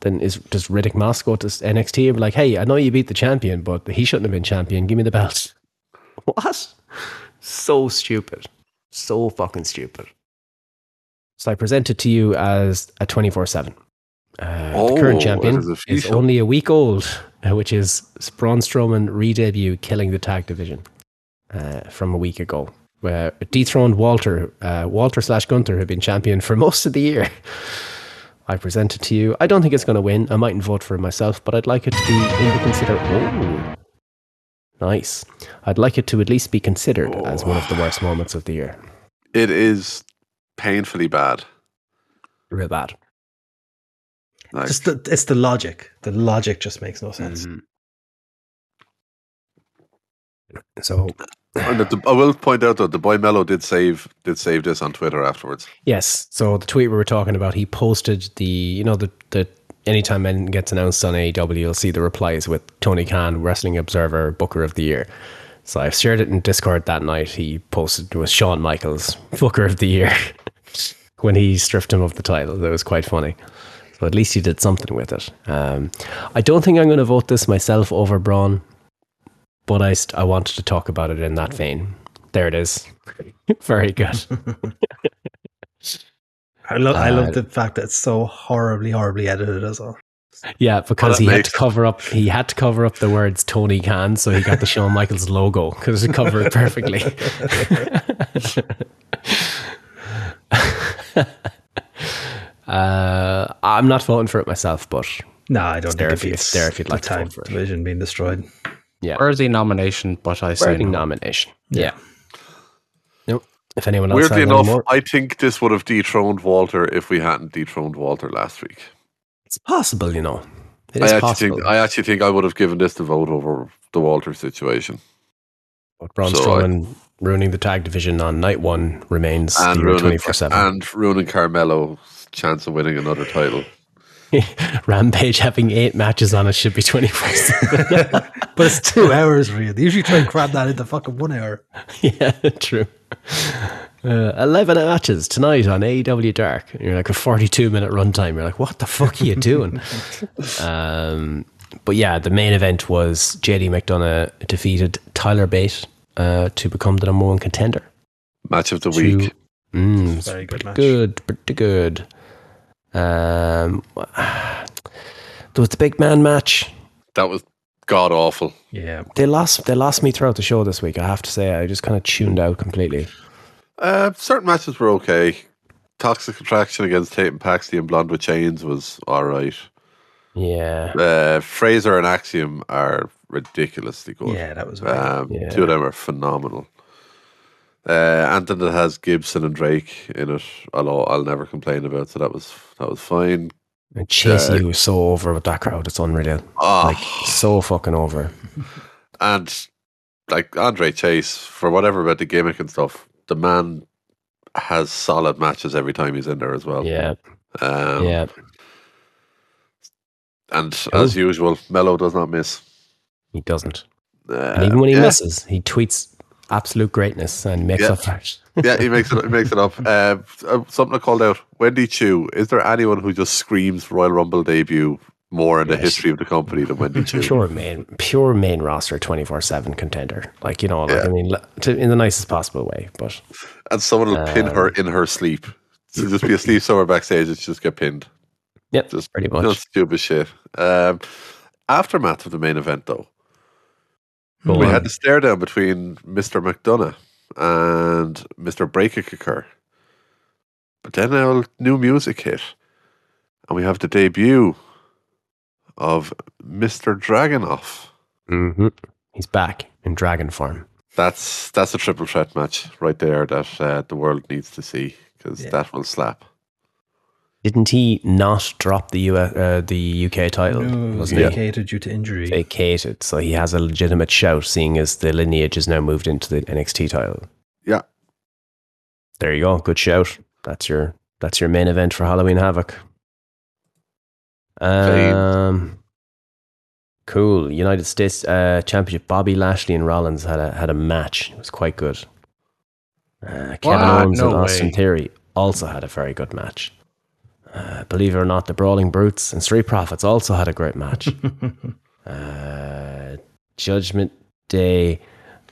Then is does Riddick Moss go to NXT and be like, hey, I know you beat the champion, but he shouldn't have been champion. Give me the belt. What? So stupid. So fucking stupid. So I present it to you as a 24 7. Uh, Oh, the current champion is only a week old, uh, which is Braun Strowman re-debut killing the tag division uh, from a week ago. Where dethroned Walter, uh, Walter slash Gunther, had been champion for most of the year. I present it to you. I don't think it's going to win. I mightn't vote for it myself, but I'd like it to be in the consider. Oh, nice. I'd like it to at least be considered as one of the worst moments of the year. It is painfully bad. Real bad. Like, Just the, it's the logic. The logic just makes no sense. Mm-hmm. So and the, I will point out though, the boy Melo did save did save this on Twitter afterwards. Yes. So the tweet we were talking about, he posted the, you know, the, the anytime anything gets announced on AEW, you'll see the replies with Tony Khan, Wrestling Observer, Booker of the Year. So I've shared it in Discord that night. He posted with Shawn Michaels, Booker of the Year, when he stripped him of the title. That was quite funny. So at least he did something with it. Um, I don't think I'm going to vote this myself over Braun, but I, st- I wanted to talk about it in that vein. There it is. Very good. I love I Uh, love the fact that it's so horribly, horribly edited as well. Yeah, because that he had to cover up he had to cover up the words Tony Khan, so he got the Shawn Michaels logo because it covered it perfectly. Uh, I'm not voting for it myself, but No, I don't It's there think if you- it it's beats there if you'd like the to vote tag for it. division being destroyed. yeah, Worthy nomination, but I say worthy no. nomination. Yeah. Nope. If anyone else Weirdly enough, more, I think this would have dethroned Walter if we hadn't dethroned Walter last week. it's possible, you know. It I is actually possible. think I actually think I would have given this the vote over the Walter situation. but Braun so I- Strowman ruining the tag division on night one remains And the ruining, twenty four seven. and ruining Carmelo's chance of winning another title. Rampage having eight matches on it should be 24 7. But it's two hours for you. They usually try and cram that into fucking one hour. yeah, true. Uh, 11 matches tonight on AEW Dark. And you're like a 42 minute runtime. You're like, what the fuck are you doing? um, but yeah, the main event was JD McDonagh defeated Tyler Bate uh, to become the number one contender. Match of the To- week. Mm, Very good pretty match. good, pretty good. Um, there was the big man match. That was god awful. Yeah. They lost. They lost me throughout the show this week. I have to say, I just kind of tuned out completely. Uh, certain matches were okay. Toxic Attraction against Tate and Paxley and Blonde with Chains was all right. Yeah, Uh, Frazer and Axiom are ridiculously good. Yeah, that was very Um, Yeah. Two of them are phenomenal. Uh, anything that has Gibson and Drake in it, I'll I'll never complain about. So that was that was fine. and Chase Yeah. U is so over with that crowd. It's unreal. Oh, Like so fucking over. and like Andre Chase, for whatever about the gimmick and stuff, the man has solid matches every time he's in there as well. Yeah, Um, yeah. And Cool. as usual, Melo does not miss. He doesn't. Uh, And even when he yeah, misses, he tweets absolute greatness and makes Yeah. up for it. yeah, he makes it. He makes it up. Uh, uh, something I called out: Wendy Choo. Is there anyone who just screams Royal Rumble debut more in the history of the company than Wendy Choo. pure main, pure main roster, twenty four seven contender. Like you know, like I mean, to, in the nicest possible way. But And someone will pin her in her sleep. So just be asleep somewhere backstage and she just get pinned. yep, Just pretty much. Just stupid shit. Um, aftermath of the main event, though, Go we on. had the stare down between Mr. McDonagh and Mr. Breakakicker. But then our new music hit, and we have the debut of Mr. Dragunov. hmm He's back in dragon form. That's that's a triple threat match right there that uh, the world needs to see because Yeah. that will slap. Didn't he not drop the U- uh, the UK title? No, wasn't he? vacated due to injury. Vacated, so he has a legitimate shout, seeing as the lineage is now moved into the NXT title. Yeah. There you go. Good shout. That's your that's your main event for Halloween Havoc. Um, cool. United States uh, Championship. Bobby Lashley and Rollins had a had a match. It was quite good. Uh, Kevin What? Owens No and Austin way. Theory also had a very good match. Uh, believe it or not, the Brawling Brutes and Street Profits also had a great match. uh, Judgment Day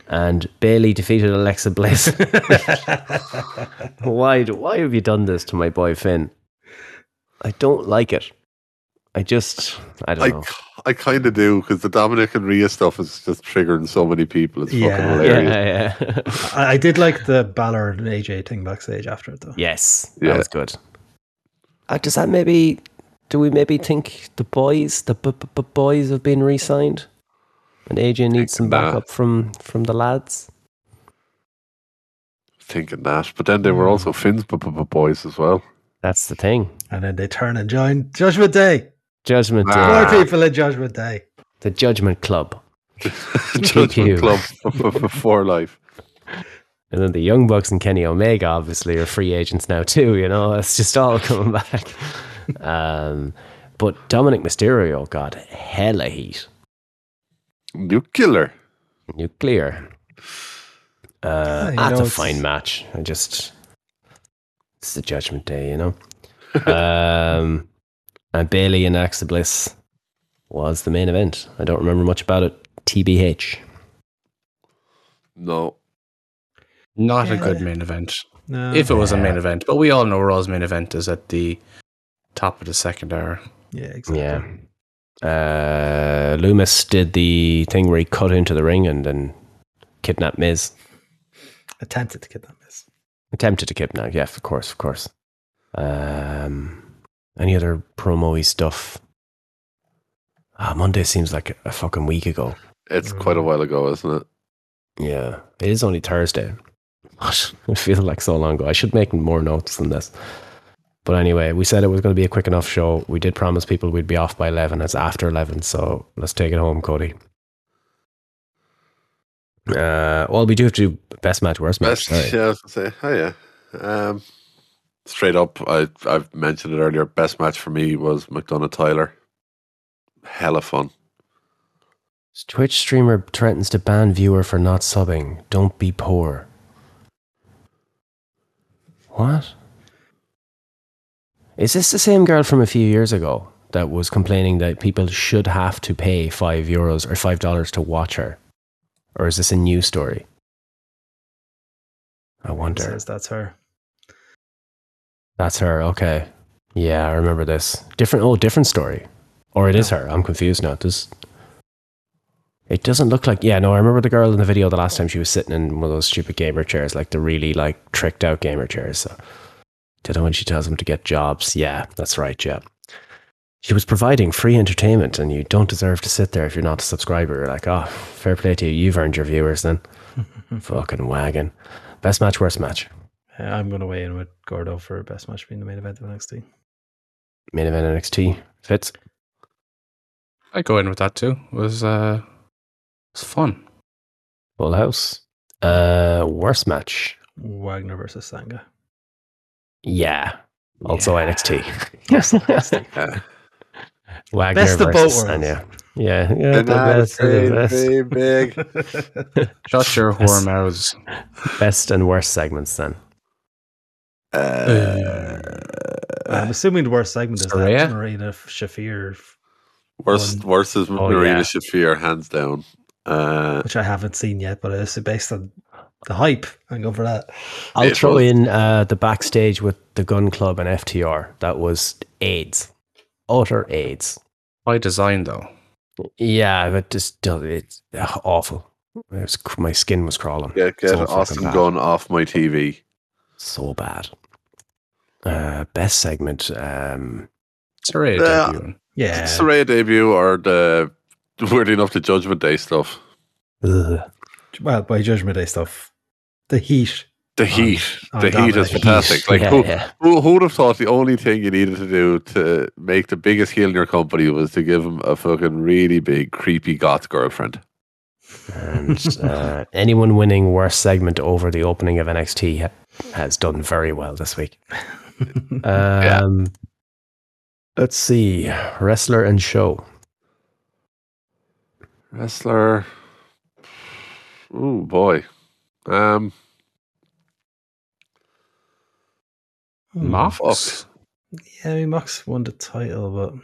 and Bayley defeated Alexa Bliss. why? do- Why have you done this to my boy Finn? I don't like it. I just, I don't I, know. I kind of do because the Dominic and Rhea stuff is just triggering so many people. It's Yeah. fucking Yeah, hilarious. yeah. I, I did like the Balor and AJ thing backstage after it though. yes, Yeah. that was good. Uh, does that maybe? Do we maybe think the boys, the b- b- b- boys, have been re-signed, and AJ needs some Nah. backup from from the lads? Thinking that, but then they were also Finn's b- b- b- boys as well. That's the thing. And then they turn and join Judgment Day. Judgment Day, Ah. More people in Judgment Day. the Judgment Club, Judgment Club for life. And then the Young Bucks and Kenny Omega obviously are free agents now too. You know, it's just all coming back. um, but Dominic Mysterio got hella heat. Nuclear. Nuclear. Uh, you that's know, a it's- fine match. I just it's the Judgment Day, you know. um, and Bayley and Alexa Bliss was the main event. I don't remember much about it. TBH. No. Not a good main event. No. If it was a main event, but we all know Raw's main event is at the top of the second hour. yeah, exactly. Yeah. Uh, Lumis did the thing where he cut into the ring and then kidnapped Miz. Attempted to kidnap Miz. Attempted to kidnap, yeah, of course, of course. Um, any other promo stuff? Ah, Monday seems like a fucking week ago. It's quite a while ago, isn't it? Yeah, it is only Thursday. What? It feels like so long ago. I should make more notes than this. But anyway, we said it was going to be a quick enough show. We did promise people we'd be off by 11. It's after 11, so let's take it home, Cody. Uh, well, we do have to do best match, worst match. Best, yeah, I was gonna say, oh yeah. Um, straight up, I I've mentioned it earlier. Best match for me was McDonagh Tyler. Hella fun. Twitch streamer threatens to ban viewer for not subbing. Don't be poor. What? Is this the same girl from a few years ago that was complaining that people should have to pay five euros or five dollars to watch her? Or is this a new story? I It wonder. says that's her. That's her. Okay. Yeah, I remember this. Different. Oh, different story. Or it is her. I'm confused now. Does it doesn't look like? Yeah, no. I remember the girl in the video the last time she was sitting in one of those stupid gamer chairs, like the really like tricked out gamer chairs. So, did when she tells them to get jobs? Yeah, that's right. Yeah. She was providing free entertainment, and you don't deserve to sit there if you're not a subscriber. You're like, oh, fair play to you. You've earned your viewers then. Fucking wagon. Best match, worst match. I'm going to weigh in with Gordo for best match being the main event of NXT. Main event NXT. Fitz. I go in with that too. It was uh, it was fun. Full house. Uh, worst match. Wagner versus Sanga. Yeah. Also Yeah. NXT. yes. Yeah. Wagner Best of both versus worlds. Sanga. Yeah. yeah the best the best. big. Shut your whore mouths. Best and worst segments then. Uh, I'm assuming the worst segment is Saraya? that Marina Shafir Worst, worst is Oh, Marina yeah. Shafir, hands down. Uh, which I haven't seen yet, but it's based on the hype. I go for that. I'll It throw was- in uh, the backstage with the gun club and FTR. That was AIDS, utter AIDS. By design, though. Yeah, but just it's uh, awful. It was, my skin was crawling. Yeah, get So fucking Austin. Gun off my TV. So bad. Uh, best segment. Um, Sorry, Yeah. debut. Yeah, Saray debut or the weirdly enough the Judgment Day stuff. ugh. well, by Judgment Day stuff, the heat. The heat, on the heat is Dominic. fantastic. Like Yeah, who, yeah. who, who would have thought the only thing you needed to do to make the biggest heel in your company was to give him a fucking really big creepy goth girlfriend? And uh, anyone winning worst segment over the opening of NXT ha- has done very well this week. Um, Let's see. Wrestler and show. Wrestler. Oh boy. Um. Mox? Fuck. Yeah, I mean, Mox won the title, but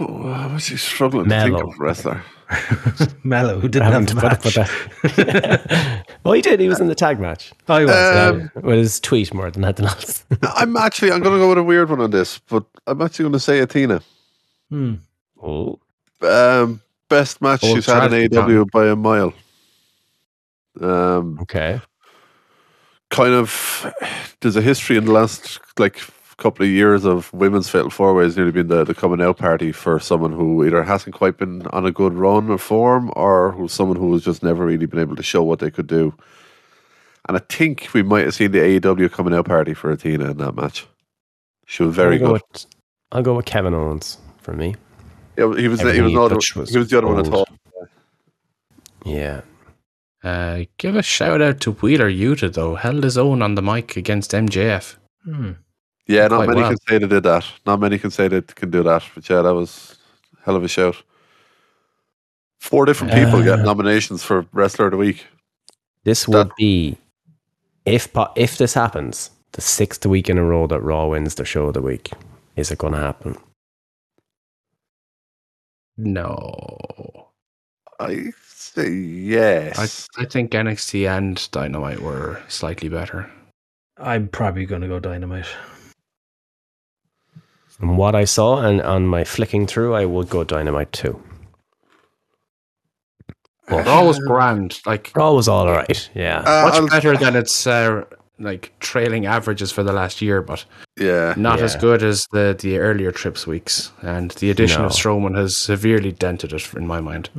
Oh, I was just struggling to Melo. think of wrestler. Melo, who didn't I have haven't the put- match. put that- oh, he did. He was in the tag match. oh, he was. Um, Yeah, with his tweet more than anything else. I'm actually I'm going to go with a weird one on this, but I'm actually going to say Athena. hmm. oh, Um, best match Old she's had in AW by a mile. Um, okay. kind of there's a history in the last like couple of years of women's fatal four ways nearly been the, the coming out party for someone who either hasn't quite been on a good run or form or who's someone who has just never really been able to show what they could do. And I think we might have seen the AEW coming out party for Athena in that match. She was very I'll go good. With, I'll go with Kevin Owens for me. Yeah, he was the, he was, not, was he was the other one at gold. all. Yeah. Uh, give a shout out to Wheeler Yuta, though. Held his own on the mic against MJF. Hmm. Yeah, not Quite many well. can say they did that. Not many can say they can do that. But yeah, that was a hell of a shout. Four different people get Uh, nominations for Wrestler of the Week. This would be if if this happens, the sixth week in a row that Raw wins the show of the week. Is it going to happen? No. I say yes. I, I think NXT and Dynamite were slightly better. I'm probably going to go Dynamite. From what I saw and on my flicking through, I would go Dynamite too. But Raw was grand. Like, Raw was all right. Yeah. Uh, much I'll- better than its uh, like trailing averages for the last year, but yeah. not as good as the, the earlier trips weeks. And the addition of No. Strowman has severely dented it, in my mind.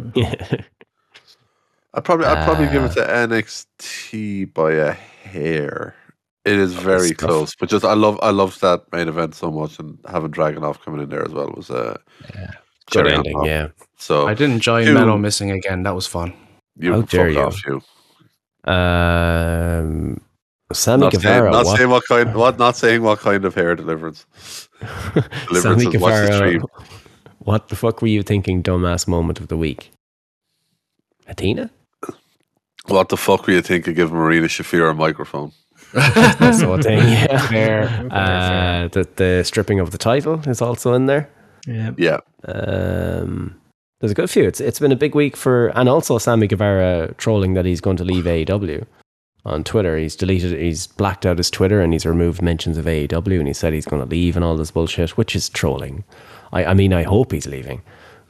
I'd probably I'd probably give Uh, it to NXT by a hair. It is very close, but just I love I loved that main event so much, and having Dragunov coming in there as well was uh, Good ending. top. Yeah. So I did enjoy Two. Melo missing again. That was fun. you How fuck dare you. off, you. Um, Sammy Not, saying, not what- saying what kind, what not saying what kind of hair deliverance. Deliverance Sammy is what's the Guevara. What the fuck were you thinking? Dumbass moment of the week. Athena. What the fuck were you thinking? of giving Marina Shafir a microphone? That sort of thing. Yeah. Fair. fair, fair. Uh, the the stripping of the title is also in there. Yeah. Yeah, Um, there's a good few. It's it's been a big week for, and also Sammy Guevara trolling that he's going to leave AEW on Twitter. He's deleted, he's blacked out his Twitter, and he's removed mentions of AEW, and he said he's going to leave and all this bullshit, which is trolling. I, I mean, I hope he's leaving,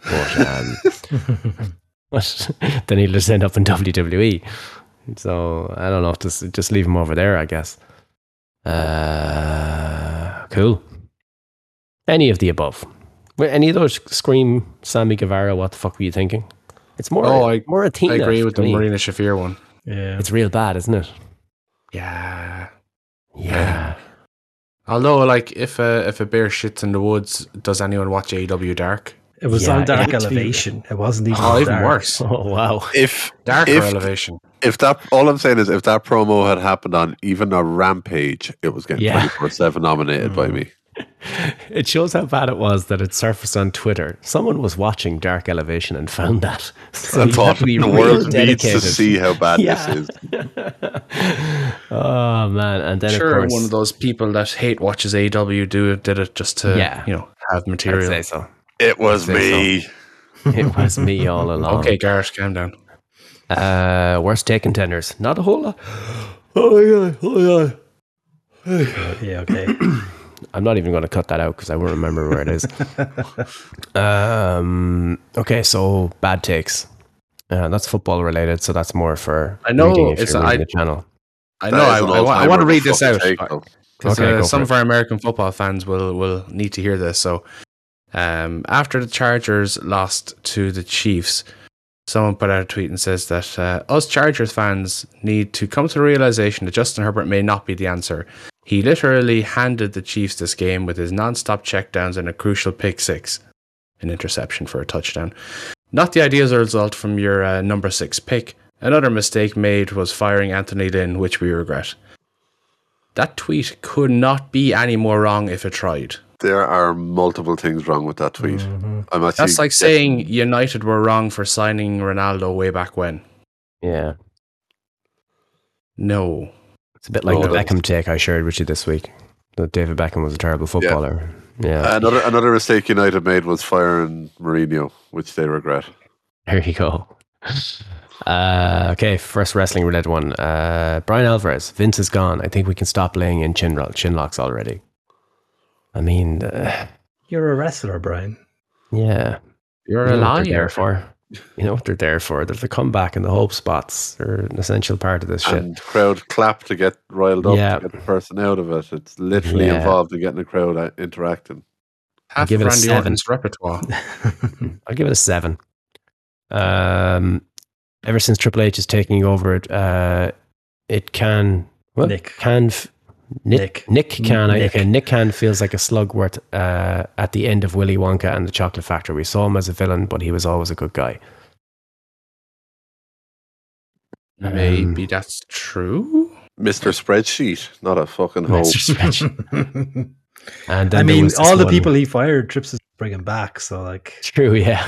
but um, but then he'll just end up in WWE. So I don't know. If just just leave him over there, I guess. Uh, cool. Any of the above. Any of those scream Sammy Guevara? What the fuck were you thinking? It's more. Oh, I- more Athena. I agree with the me. Marina Shafir one. Yeah. It's real bad, isn't it? Yeah. Yeah. Although, like, if a if a bear shits in the woods, does anyone watch AW Dark? It was Yeah, on Dark it's- Elevation. It wasn't even. Oh, on even Dark. worse. Oh wow. if Dark If- elevation. if that all I'm saying is if that promo had happened on even a rampage, it was getting Yeah. twenty four seven nominated by Mm. me. It shows how bad it was that it surfaced on Twitter. Someone was watching Dark Elevation and found that. So I you thought have to be the real world needs to see how bad Yeah. this is. oh man! And then sure, of course, one of those people that hate watches AW do did it just to Yeah. you know have I'd material. say so. It was Say me. It was me all along. Okay, Garrett, calm down. Uh, worst take contenders. Not a whole lot. Oh yeah, oh yeah. Yeah, okay. I'm not even going to cut that out because I won't remember where it is. um, okay, so bad takes. Uh, that's football related, so that's more for I know, reading if it's- you're reading I- the channel. I know. I, is I, I want to read this out take, uh, though. 'cause, Okay, uh, some for of our American football fans will will need to hear this. So, um, after the Chargers lost to the Chiefs, someone put out a tweet and says that uh, us Chargers fans need to come to the realization that Justin Herbert may not be the answer. He literally handed the Chiefs this game with his non-stop checkdowns and a crucial pick six, an interception for a touchdown. Not the ideal result from your uh, number six pick. Another mistake made was firing Anthony Lynn, which we regret. That tweet could not be any more wrong if it tried. There are multiple things wrong with that tweet. I'm That's like saying United were wrong for signing Ronaldo way back when. Yeah, No. It's a bit like Oh, the that's- Beckham take I shared with you this week. That David Beckham was a terrible footballer. Yeah, Another another mistake United made was firing Mourinho, which they regret. there you go. Uh, okay, first wrestling related one. Uh, Bryan Alvarez, Vince is gone. I think we can stop laying in chin, chin locks already. I mean, uh, You're a wrestler, Bryan. yeah. You're You a know what they're there liar. for. You know what they're there for. They're the comeback and the hope spots. They're an essential part of this shit. And crowd clap to get riled up Yeah. to get the person out of it. It's literally Yeah. involved in getting the crowd uh, interacting. Half give of it a Randy seven. Orton's repertoire. I'll give it a seven. Um, ever since Triple H is taking over it, uh, it can what? Nick. can f- Nick Nick. Nick Khan Nick. okay Nick Khan feels like a slugworth uh, at the end of Willy Wonka and the Chocolate Factory. We saw him as a villain, but he was always a good guy. Maybe Um, that's true. Mr. Spreadsheet, not a fucking hope. Master Stretch. And then I mean, was this all the people he fired, Trips is bringing back. So, like, True, yeah.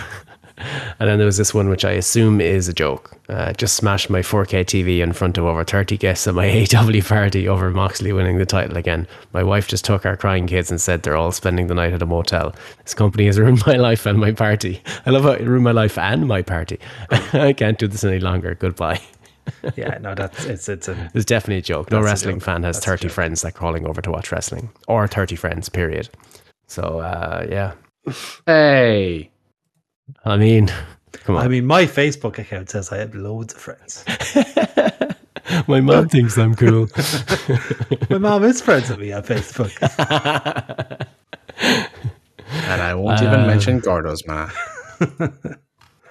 And then there was this one which I assume is a joke. Uh, just smashed my 4K TV in front of over 30 guests at my AW party over Moxley winning the title again. My wife just took our crying kids and said they're all spending the night at a motel. This company has ruined my life and my party. I love how it ruined my life and my party. I can't do this any longer. Goodbye. yeah, no, that's it's it's a It's definitely a joke. No wrestling joke. fan has That's 30 friends that are calling over to watch wrestling or 30 friends, period. So, uh, yeah. Hey. I mean, come on. I mean, my Facebook account says I have loads of friends. My mom thinks I'm cool. My mom is friends with me on Facebook. And I won't even Uh, mention Gordo's ma.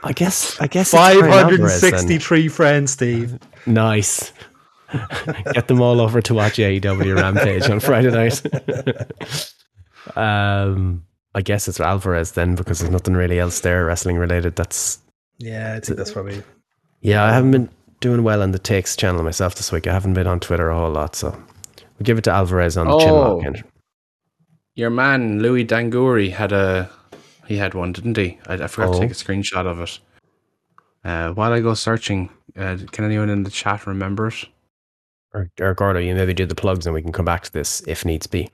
I guess. I guess. it's Bryan Five Alvarez hundred then. sixty-three friends, Steve. Nice. Get them all over to watch AEW Rampage on Friday night. um, I guess it's Alvarez then because there's nothing really else there wrestling related. That's Yeah, I think that's probably. yeah. I haven't been doing well on the takes channel myself this week. I haven't been on Twitter a whole lot, so we give it to Alvarez on the chin Oh. lock. end. Your man Louis Dangoor had a he had one, didn't he? I, I forgot Oh. to take a screenshot of it. Uh, while I go searching, uh, can anyone in the chat remember it? Or, or Gordo, you maybe do the plugs and we can come back to this if needs be.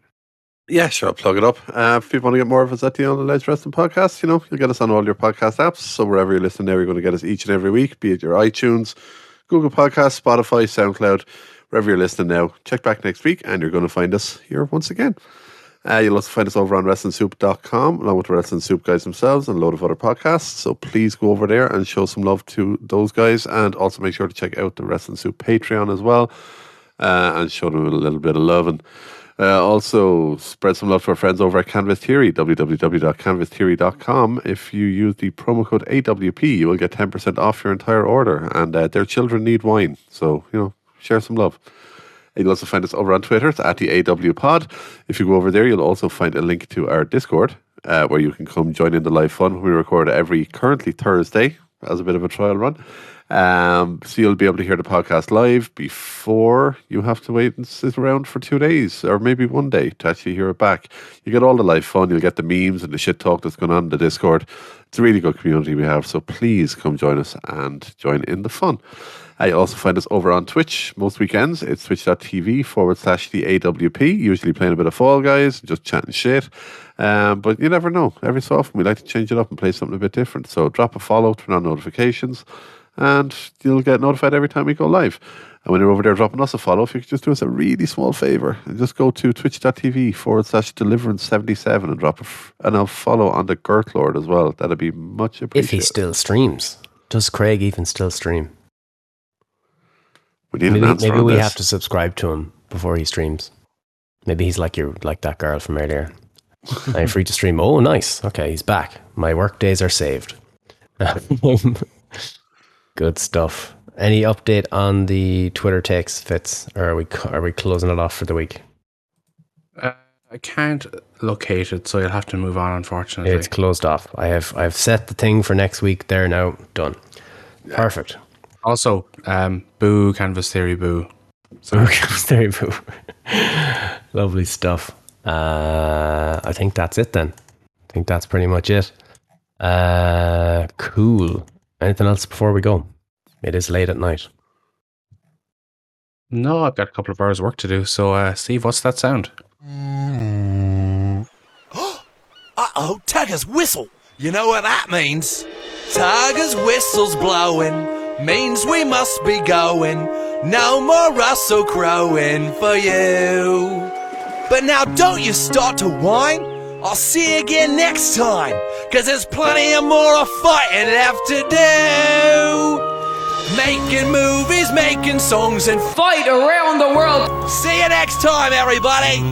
Yeah, sure, I'll plug it up. Uh, if you want to get more of us at the Alleged Wrestling Podcast, you know, you'll get us on all your podcast apps. So wherever you're listening now, you're going to get us each and every week, be it your iTunes, Google Podcasts, Spotify, SoundCloud, wherever you're listening now. Check back next week and you're going to find us here once again. Uh, you'll also find us over on WrestlingSoup.com, along with the Wrestling Soup guys themselves and a load of other podcasts. So please go over there and show some love to those guys. And also make sure to check out the Wrestling Soup Patreon as well uh, and show them a little bit of love. And uh, also spread some love to our friends over at Canvas Theory, www.canvastheory.com. If you use the promo code AWP, you will get 10% off your entire order. And uh, their children need wine. So, you know, share some love. You'll also find us over on Twitter. It's at the AW Pod. If you go over there, you'll also find a link to our Discord uh, where you can come join in the live fun. We record every currently Thursday as a bit of a trial run. Um, so you'll be able to hear the podcast live before you have to wait and sit around for two days or maybe one day to actually hear it back. You get all the live fun, you'll get the memes and the shit talk that's going on in the Discord. It's a really good community we have, so please come join us and join in the fun. Uh, you also find us over on Twitch most weekends. It's twitch.tv forward slash the AWP, usually playing a bit of Fall Guys, just chatting shit. Um, but you never know. Every so often we like to change it up and play something a bit different. So drop a follow, turn on notifications, and you'll get notified every time we go live. And when you're over there dropping us a follow, if you could just do us a really small favor and just go to twitch.tv forward slash deliverance77 and drop a, f- and I'll follow on the Gert Lord as well. That'd be much appreciated. If he still streams. Does Craig even still stream? we need Maybe, an answer maybe we this. have to subscribe to him before he streams. Maybe he's like you like that girl from earlier. I'm free to stream. Oh, nice. Okay, he's back. My work days are saved. Good stuff. Any update on the Twitter takes, Fitz? Or are we are we closing it off for the week? Uh, I can't locate it, so you'll have to move on. Unfortunately, It's closed off. I have I've set the thing for next week. There now, done. Perfect. also um, boo canvas theory boo. So canvas theory, boo. Lovely stuff. Uh, I think that's it then. I think that's pretty much it. Uh, cool. Anything else before we go? It is late at night. No, I've got a couple of hours work to do. So, uh, Steve, what's that sound? Uh oh, Tiger's whistle. You know what that means? Tiger's whistle's blowing, means we must be going. No more Russell crowing for you. But now don't you start to whine. I'll see you again next time, cause there's plenty of more fighting left to do. Making movies, making songs, and Fight around the world. see you next time, everybody.